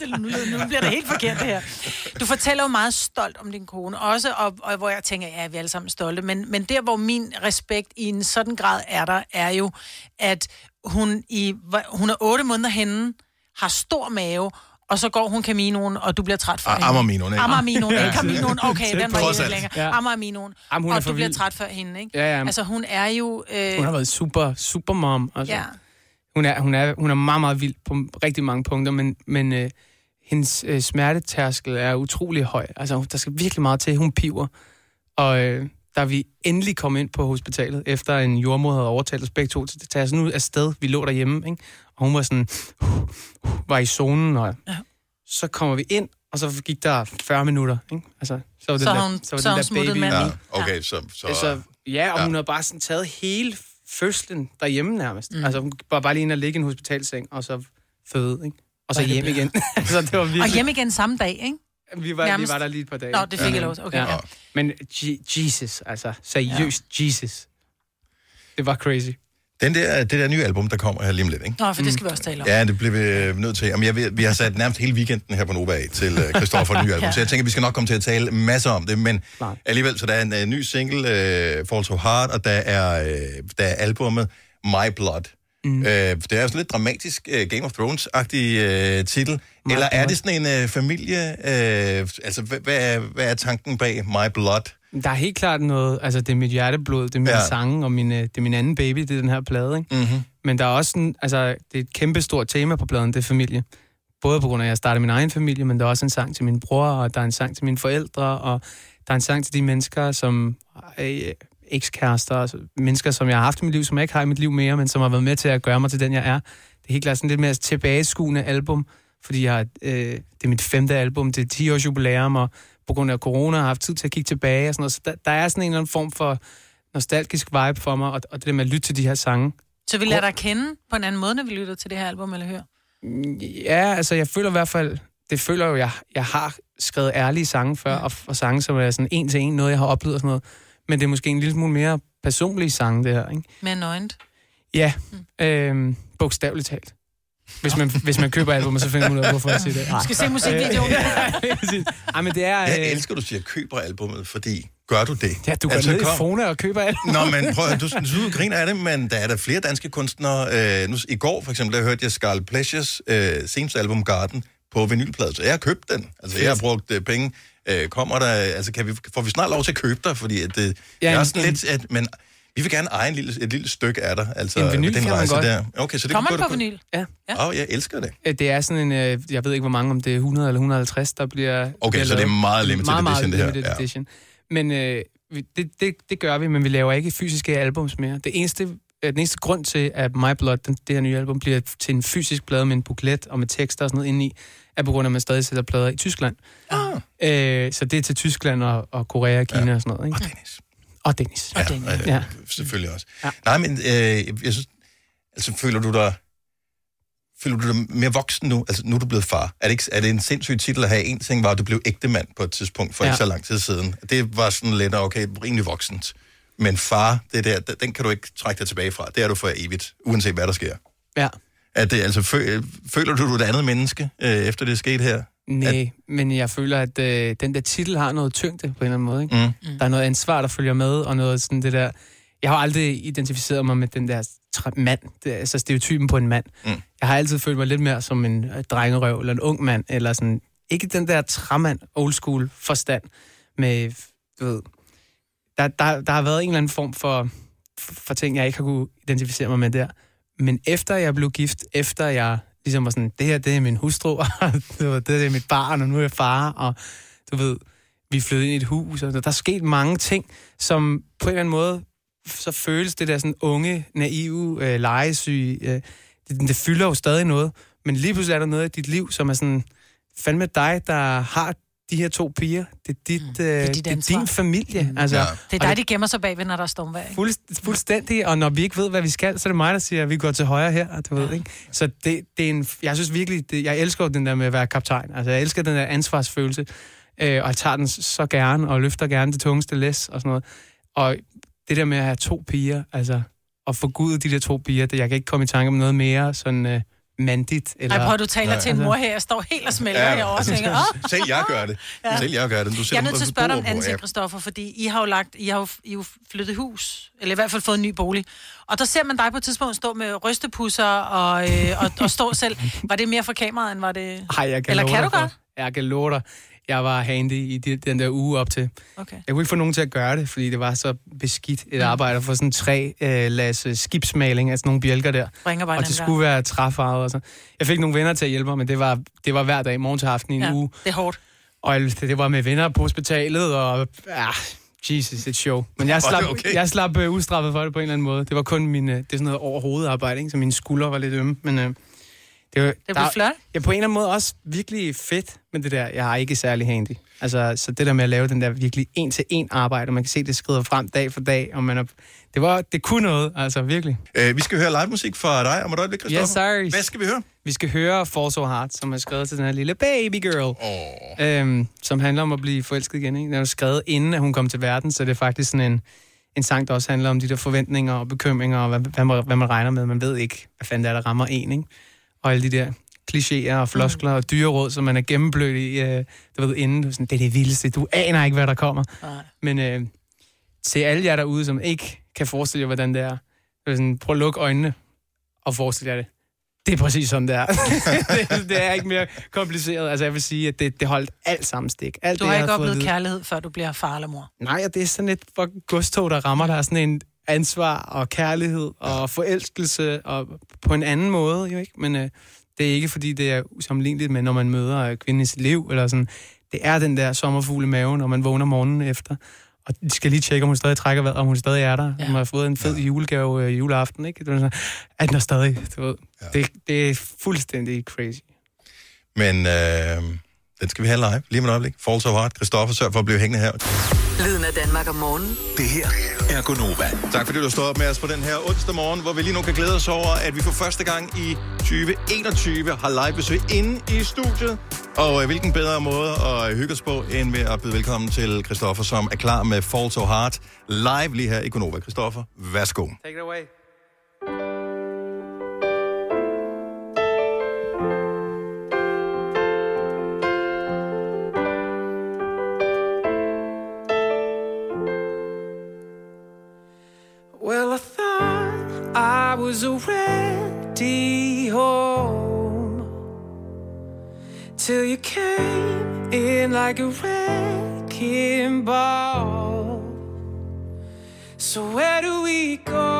B: det, nu, nu bliver det helt forkert det her. Du fortæller jo meget stolt om din kone, også, og, og hvor jeg tænker, ja, vi er alle sammen stolte, men, men der, hvor min respekt i en sådan grad er der, er jo, at hun, i, hun er otte måneder henne, har stor mave, og så går hun Caminoen, og du bliver træt for
A: Ah,
B: hende.
A: Ammerminoen, ikke?
B: Ammerminoen, ikke. Caminoen. Okay, den var ikke længere.
O: Ja. Jamen, er
B: og du bliver træt for hende, ikke?
O: Ja, ja.
B: Altså, hun er jo... Øh,
O: Hun har været super, super mom. Altså.
B: Ja.
O: Hun, er, hun, er, hun er meget, meget vild på rigtig mange punkter, men, men øh, hendes øh, smertetærskel er utrolig høj. Altså, der skal virkelig meget til. Hun piver. Og øh, da vi endelig kom ind på hospitalet, efter en jordmor havde overtalt os begge to til at tage os nu afsted. Vi lå derhjemme, ikke? Og hun var sådan, var i zonen, og ja. så kommer vi ind, og så gik der 40 minutter, ikke? Altså, så var det
B: Så
O: der,
B: har hun-
O: var
B: så hun smuttet manden.
A: Ja, okay, så... så
O: Altså, ja, og
A: ja.
O: hun har bare sådan taget hele fødslen derhjemme nærmest. Mm. Altså, hun var bare lige inde og ligge i en hospitalseng, og så føde, ikke? Og så hjem igen. så det var virkelig...
B: Og hjem igen samme dag, ikke?
O: Vi var, vi
B: Nærmest.
O: var der lige et par dage.
B: Nå, det fik jeg lov. Okay, ja.
O: Men Je- Jesus, altså seriøst ja. Jesus. Det var crazy.
A: Den der, det der nye album, der kommer her lige om lidt, ikke?
B: Nå, for det skal vi også tale om.
A: Ja, det bliver vi øh, nødt til. Jamen, jeg vi har sat nærmest hele weekenden her på Nova af til uh, Christoffer nye album,
B: Ja.
A: så jeg tænker, vi skal nok komme til at tale masser om det, men
O: Nej.
A: alligevel, så der er en uh, ny single, uh, Fall So Hard, og der er, uh, der er albumet My Blood. Mm. Uh, det er jo sådan lidt dramatisk uh, Game of Thrones-agtig uh, titel. My Eller er det sådan en uh, familie... Uh, altså, hvad, hvad, er, hvad er tanken bag My Blood?
O: Der er helt klart noget, altså det er mit hjerteblod, det er mine
A: Ja.
O: sange, og min, øh, det er min anden baby, det er den her plade, ikke?
A: Mm-hmm.
O: Men der er også sådan, altså det er et kæmpe stort tema på pladen, det er familie. Både på grund af, at jeg startede min egen familie, men der er også en sang til min bror, og der er en sang til mine forældre, og der er en sang til de mennesker, som ekskærester, altså mennesker, som jeg har haft i mit liv, som jeg ikke har i mit liv mere, men som har været med til at gøre mig til den, jeg er. Det er helt klart sådan lidt mere tilbageskuende album, fordi jeg øh, det er mit femte album, det er 10 års jubilæum, og på grund af corona har jeg haft tid til at kigge tilbage og sådan noget. Så der, der er sådan en eller anden form for nostalgisk vibe for mig, og, og det der med at lytte til de her sange.
B: Så vi lader dig kende på en anden måde, når vi lytter til det her album, eller hører?
O: Ja, altså jeg føler i hvert fald, det føler jo, jeg, jeg har skrevet ærlige sange før, og, og sange, som er sådan en til en, noget jeg har oplevet og sådan noget. Men det er måske en lille smule mere personlige sange, det her, ikke?
B: Mere nøgent.
O: Ja, øhm, bogstaveligt talt. Hvis man, hvis man køber albumet, så finder man ud af, hvorfor jeg siger det.
B: Du skal se musikvideoen.
O: Ej, men det er...
A: Jeg
O: øh,
A: elsker, du siger, køber albumet, fordi gør du det?
O: Ja, du går altså, ned i Fona og køber albumet.
A: Nå, men prøv at du, du griner af det, men der er der flere danske kunstnere. Øh, nu, I går for eksempel, der hørte jeg Scarlet Pleasures øh, seneste album Garden på vinylplade, så jeg har købt den. Altså, jeg har brugt øh, penge. Øh, kommer der, altså, kan vi, får vi snart lov til at købe dig? Fordi at, øh, ja, er
O: en-
A: sådan lidt, at, men vi vil gerne eje en lille, et lille stykke af dig. Altså,
O: En vinyl
A: den
O: kan man
A: rejse
O: godt.
A: Der. Okay, så det
B: Kommer på vinyl?
O: Ja.
A: Åh, oh, jeg elsker det.
O: Øh, Det er sådan en, øh, jeg ved ikke hvor mange, om det er 100 eller 150, der bliver...
A: Okay,
O: bliver
A: så det er meget limited
O: meget, meget
A: edition, det her,
O: limited
A: ja.
O: edition. Men øh, det, det, det gør vi, men vi laver ikke fysiske albums mere. Det eneste, den eneste grund til, at My Blood, den, det her nye album, bliver til en fysisk plade med en buklet og med tekster og sådan noget indeni, er på grund af, at man stadig sætter plader i Tyskland.
A: Ah.
O: Øh, så det er til Tyskland og, og Korea og Kina ja. og sådan noget. Ikke?
A: Og Dennis.
O: Og Dennis.
A: Ja, ja,
O: Ja.
A: selvfølgelig også.
O: Ja.
A: Nej, men øh, jeg synes, altså føler du dig, føler du dig mere voksen nu? Altså nu er du blevet far. Er det, ikke, er det en sindssyg titel at have? En ting var, at du blev ægte mand på et tidspunkt for. Ja. ikke så lang tid siden. Det var sådan lidt, okay, rimelig voksent. Men far, det der, den kan du ikke trække dig tilbage fra. Det er du for evigt, uanset hvad der sker.
O: Ja.
A: At det, altså, fø, føler du, du er et andet menneske, øh, efter det er sket her?
O: Nej, men jeg føler, at øh, den der titel har noget tyngde på en eller anden måde. Ikke?
A: Mm.
O: Der er noget ansvar, der følger med, og noget sådan det der... Jeg har aldrig identificeret mig med den der mand, det, er, altså stereotypen på en mand.
A: Mm.
O: Jeg har altid følt mig lidt mere som en øh, drengerøv, eller en ung mand, eller sådan... Ikke den der træmand, old school forstand, med, du ved... Der, der, der har været en eller anden form for, for ting, jeg ikke har kunne identificere mig med der. Men efter jeg blev gift, efter jeg ligesom var sådan, det her, det er min hustru, og du ved, det er mit barn, og nu er jeg far, og du ved, vi flyttede ind i et hus, og der er sket mange ting, som på en eller anden måde, så føles det der sådan unge, naive, øh, legesyge, øh, det, det fylder jo stadig noget, men lige pludselig er der noget i dit liv, som er sådan, fandme dig, der har de her to piger, det er, dit, øh, det er,
B: dit
O: det er din familie. Altså,
A: Ja.
B: Det er dig, de gemmer sig bagved, når der er stormvejr. ikke?
O: Fuld, fuldstændig, og når vi ikke ved, hvad vi skal, så er det mig, der siger, at vi går til højre her, du ved, ikke? Så det, det er en, jeg synes virkelig, det, jeg elsker den der med at være kaptajn. Altså, jeg elsker den der ansvarsfølelse, øh, og jeg tager den så gerne, og løfter gerne det tungeste læs og sådan noget. Og det der med at have to piger, altså, at få gud de der to piger, det, jeg kan ikke komme i tanke om noget mere sådan øh, mandigt. Eller,
B: Ej, prøv at du taler
A: Nej.
B: til en mor her. Jeg står helt og smelter ja, herovre og tænker, åh,
A: Selv jeg gør det.
B: Ja.
A: Selv jeg gør det. Du
B: jeg er nødt til at spørge dig om
A: ja.
B: Christoffer, fordi I har jo lagt, I har jo, I har jo flyttet hus, eller i hvert fald fået en ny bolig. Og der ser man dig på et tidspunkt stå med rystepusser og, øh, og, og stå selv. Var det mere for kameraet, end var det...
O: Ej, jeg kan
B: Eller kan du godt?
O: Jeg kan love dig. Jeg var handy i de, den der uge op til.
B: Okay.
O: Jeg kunne ikke få nogen til at gøre det, fordi det var så beskidt et arbejde for sådan tre øh, lasse skibsmaling, altså nogle bjælker der. Og det skulle være træfarvet og så. Jeg fik nogle venner til at hjælpe mig, men det var, det var hver dag, morgen til aften i en
B: Ja,
O: uge.
B: det er hårdt.
O: Og det, det var med venner på hospitalet, og ja, Jesus, et show. Men jeg slap,
A: okay?
O: jeg slap øh, ustraffet for det på en eller anden måde. Det var kun min, øh, det er sådan noget overhovedet arbejde, ikke? så mine skuldre var lidt ømme. Men øh, det, var,
B: blev flot.
O: Ja, på en eller anden måde også virkelig fedt med det der. Jeg er ikke særlig handy. Altså, så det der med at lave den der virkelig en-til-en arbejde, og man kan se, det skrider frem dag for dag, og man er, det, var, det kunne noget, altså virkelig.
A: Øh, vi skal høre live musik fra dig om et øjeblik, Christoffer.
O: Yes, sir.
A: Hvad skal vi høre?
O: Vi skal høre Fall So Hard, som er skrevet til den her lille baby girl.
A: Oh.
O: Øhm, som handler om at blive forelsket igen. Ikke? Den er skrevet inden, at hun kom til verden, så det er faktisk sådan en, en sang, der også handler om de der forventninger og bekymringer, og hvad, hvad, man, hvad man regner med. Man ved ikke, hvad fanden det er, der rammer en, ikke? Og alle de der klichéer og floskler mm. og dyreråd, som man er gennemblødt i, øh, du ved, inden. Du sådan, det er det vildeste. Du aner ikke, hvad der kommer.
B: Nej.
O: Men øh, til alle jer derude, som ikke kan forestille jer, hvordan det er, så er det sådan, prøv at lukke øjnene og forestil jer det. Det er præcis sådan, det er. det, det er ikke mere kompliceret. Altså, jeg vil sige, at det, det holdt alt sammen stik. Alt
B: Du
O: det,
B: har
O: jeg
B: ikke oplevet kærlighed, før du bliver far eller mor.
O: Nej, og det er sådan et godstog, der rammer dig. Sådan en ansvar og kærlighed og forelskelse og på en anden måde, jo ikke? Men øh, det er ikke, fordi det er usammenligneligt med, når man møder øh, kvinden i sit liv, eller sådan. Det er den der sommerfugl i maven, når man vågner morgenen efter. Og de skal lige tjekke, om hun stadig trækker vejret, om hun stadig er der. Ja. Hun har fået en fed julegave øh, juleaften, ikke? Det er sådan, at den er stadig, du ved. Ja. Det, det er fuldstændig crazy.
A: Men øh, den skal vi have live lige om et øjeblik. Fall So Hard. Christoffer, sørg for at blive hængende her.
C: Lyden af Danmark om morgenen.
I: Det her er Gonova.
A: Tak fordi du har stået op med os på den her onsdag morgen, hvor vi lige nu kan glæde os over, at vi for første gang i 2021 har live besøg inde i studiet. Og øh, hvilken bedre måde at hygge os på, end ved at byde velkommen til Christoffer, som er klar med Fall So Hard live lige her i Gonova. Christoffer, værsgo.
O: Take it away. Was already home till you came in like a wrecking ball. So where do we go?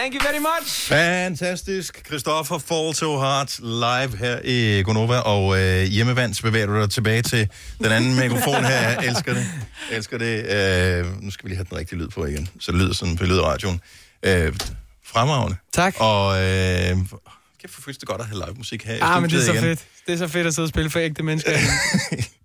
O: Thank you very much.
A: Fantastisk. Christoffer Fall So Hard live her i Gonova, og øh, hjemmevands bevæger du dig tilbage til den anden mikrofon her. Jeg elsker det. Jeg elsker det. Øh, nu skal vi lige have den rigtige lyd på igen, så det lyder sådan på lydradioen. Øh, fremragende.
O: Tak.
A: Og øh, kæft for det godt at have live musik her i
O: Ah, men det er så
A: igen.
O: fedt. Det er så fedt at sidde og spille for ægte mennesker.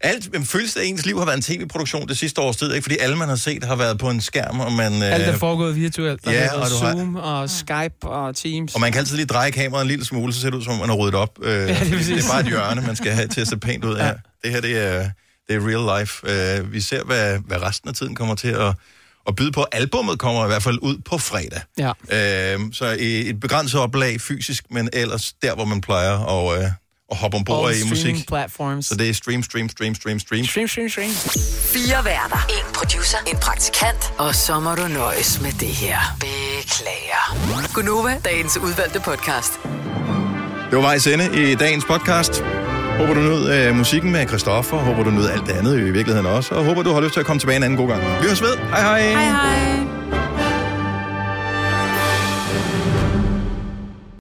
A: Alt, men føles det, at ens liv har været en tv-produktion det sidste års tid, ikke? Fordi alle, man har set, har været på en skærm, og man...
O: Alt er
A: Øh,
O: foregået virtuelt. Der
A: ja,
O: har
A: og du har-
O: Zoom og Skype og Teams.
A: og man kan altid lige dreje kameraet en lille smule, så ser det ud som, om man har ryddet op. Øh, ja, det,
O: er
A: det er bare et hjørne, man skal have til at se pænt ud her. Det her, det er, det er real life. Øh, vi ser, hvad, hvad resten af tiden kommer til at, at byde på. Albummet kommer i hvert fald ud på fredag.
O: Ja.
A: Øh, så et begrænset oplag fysisk, men ellers der, hvor man plejer at, øh, at hoppe ombord
O: All
A: i musik.
O: platforms.
A: Så det er stream, stream, stream, stream, stream.
O: Stream, stream, stream.
C: Fire værter. En producer. En praktikant. Og så må du nøjes med det her. Beklager. Gunova, dagens udvalgte podcast.
A: Det var vejs ende i dagens podcast. Håber du nød øh, musikken med Christoffer. Håber du nød alt det andet i virkeligheden også. Og håber du har lyst til at komme tilbage en anden god gang. Vi høres ved. Hej hej.
B: Hej hej.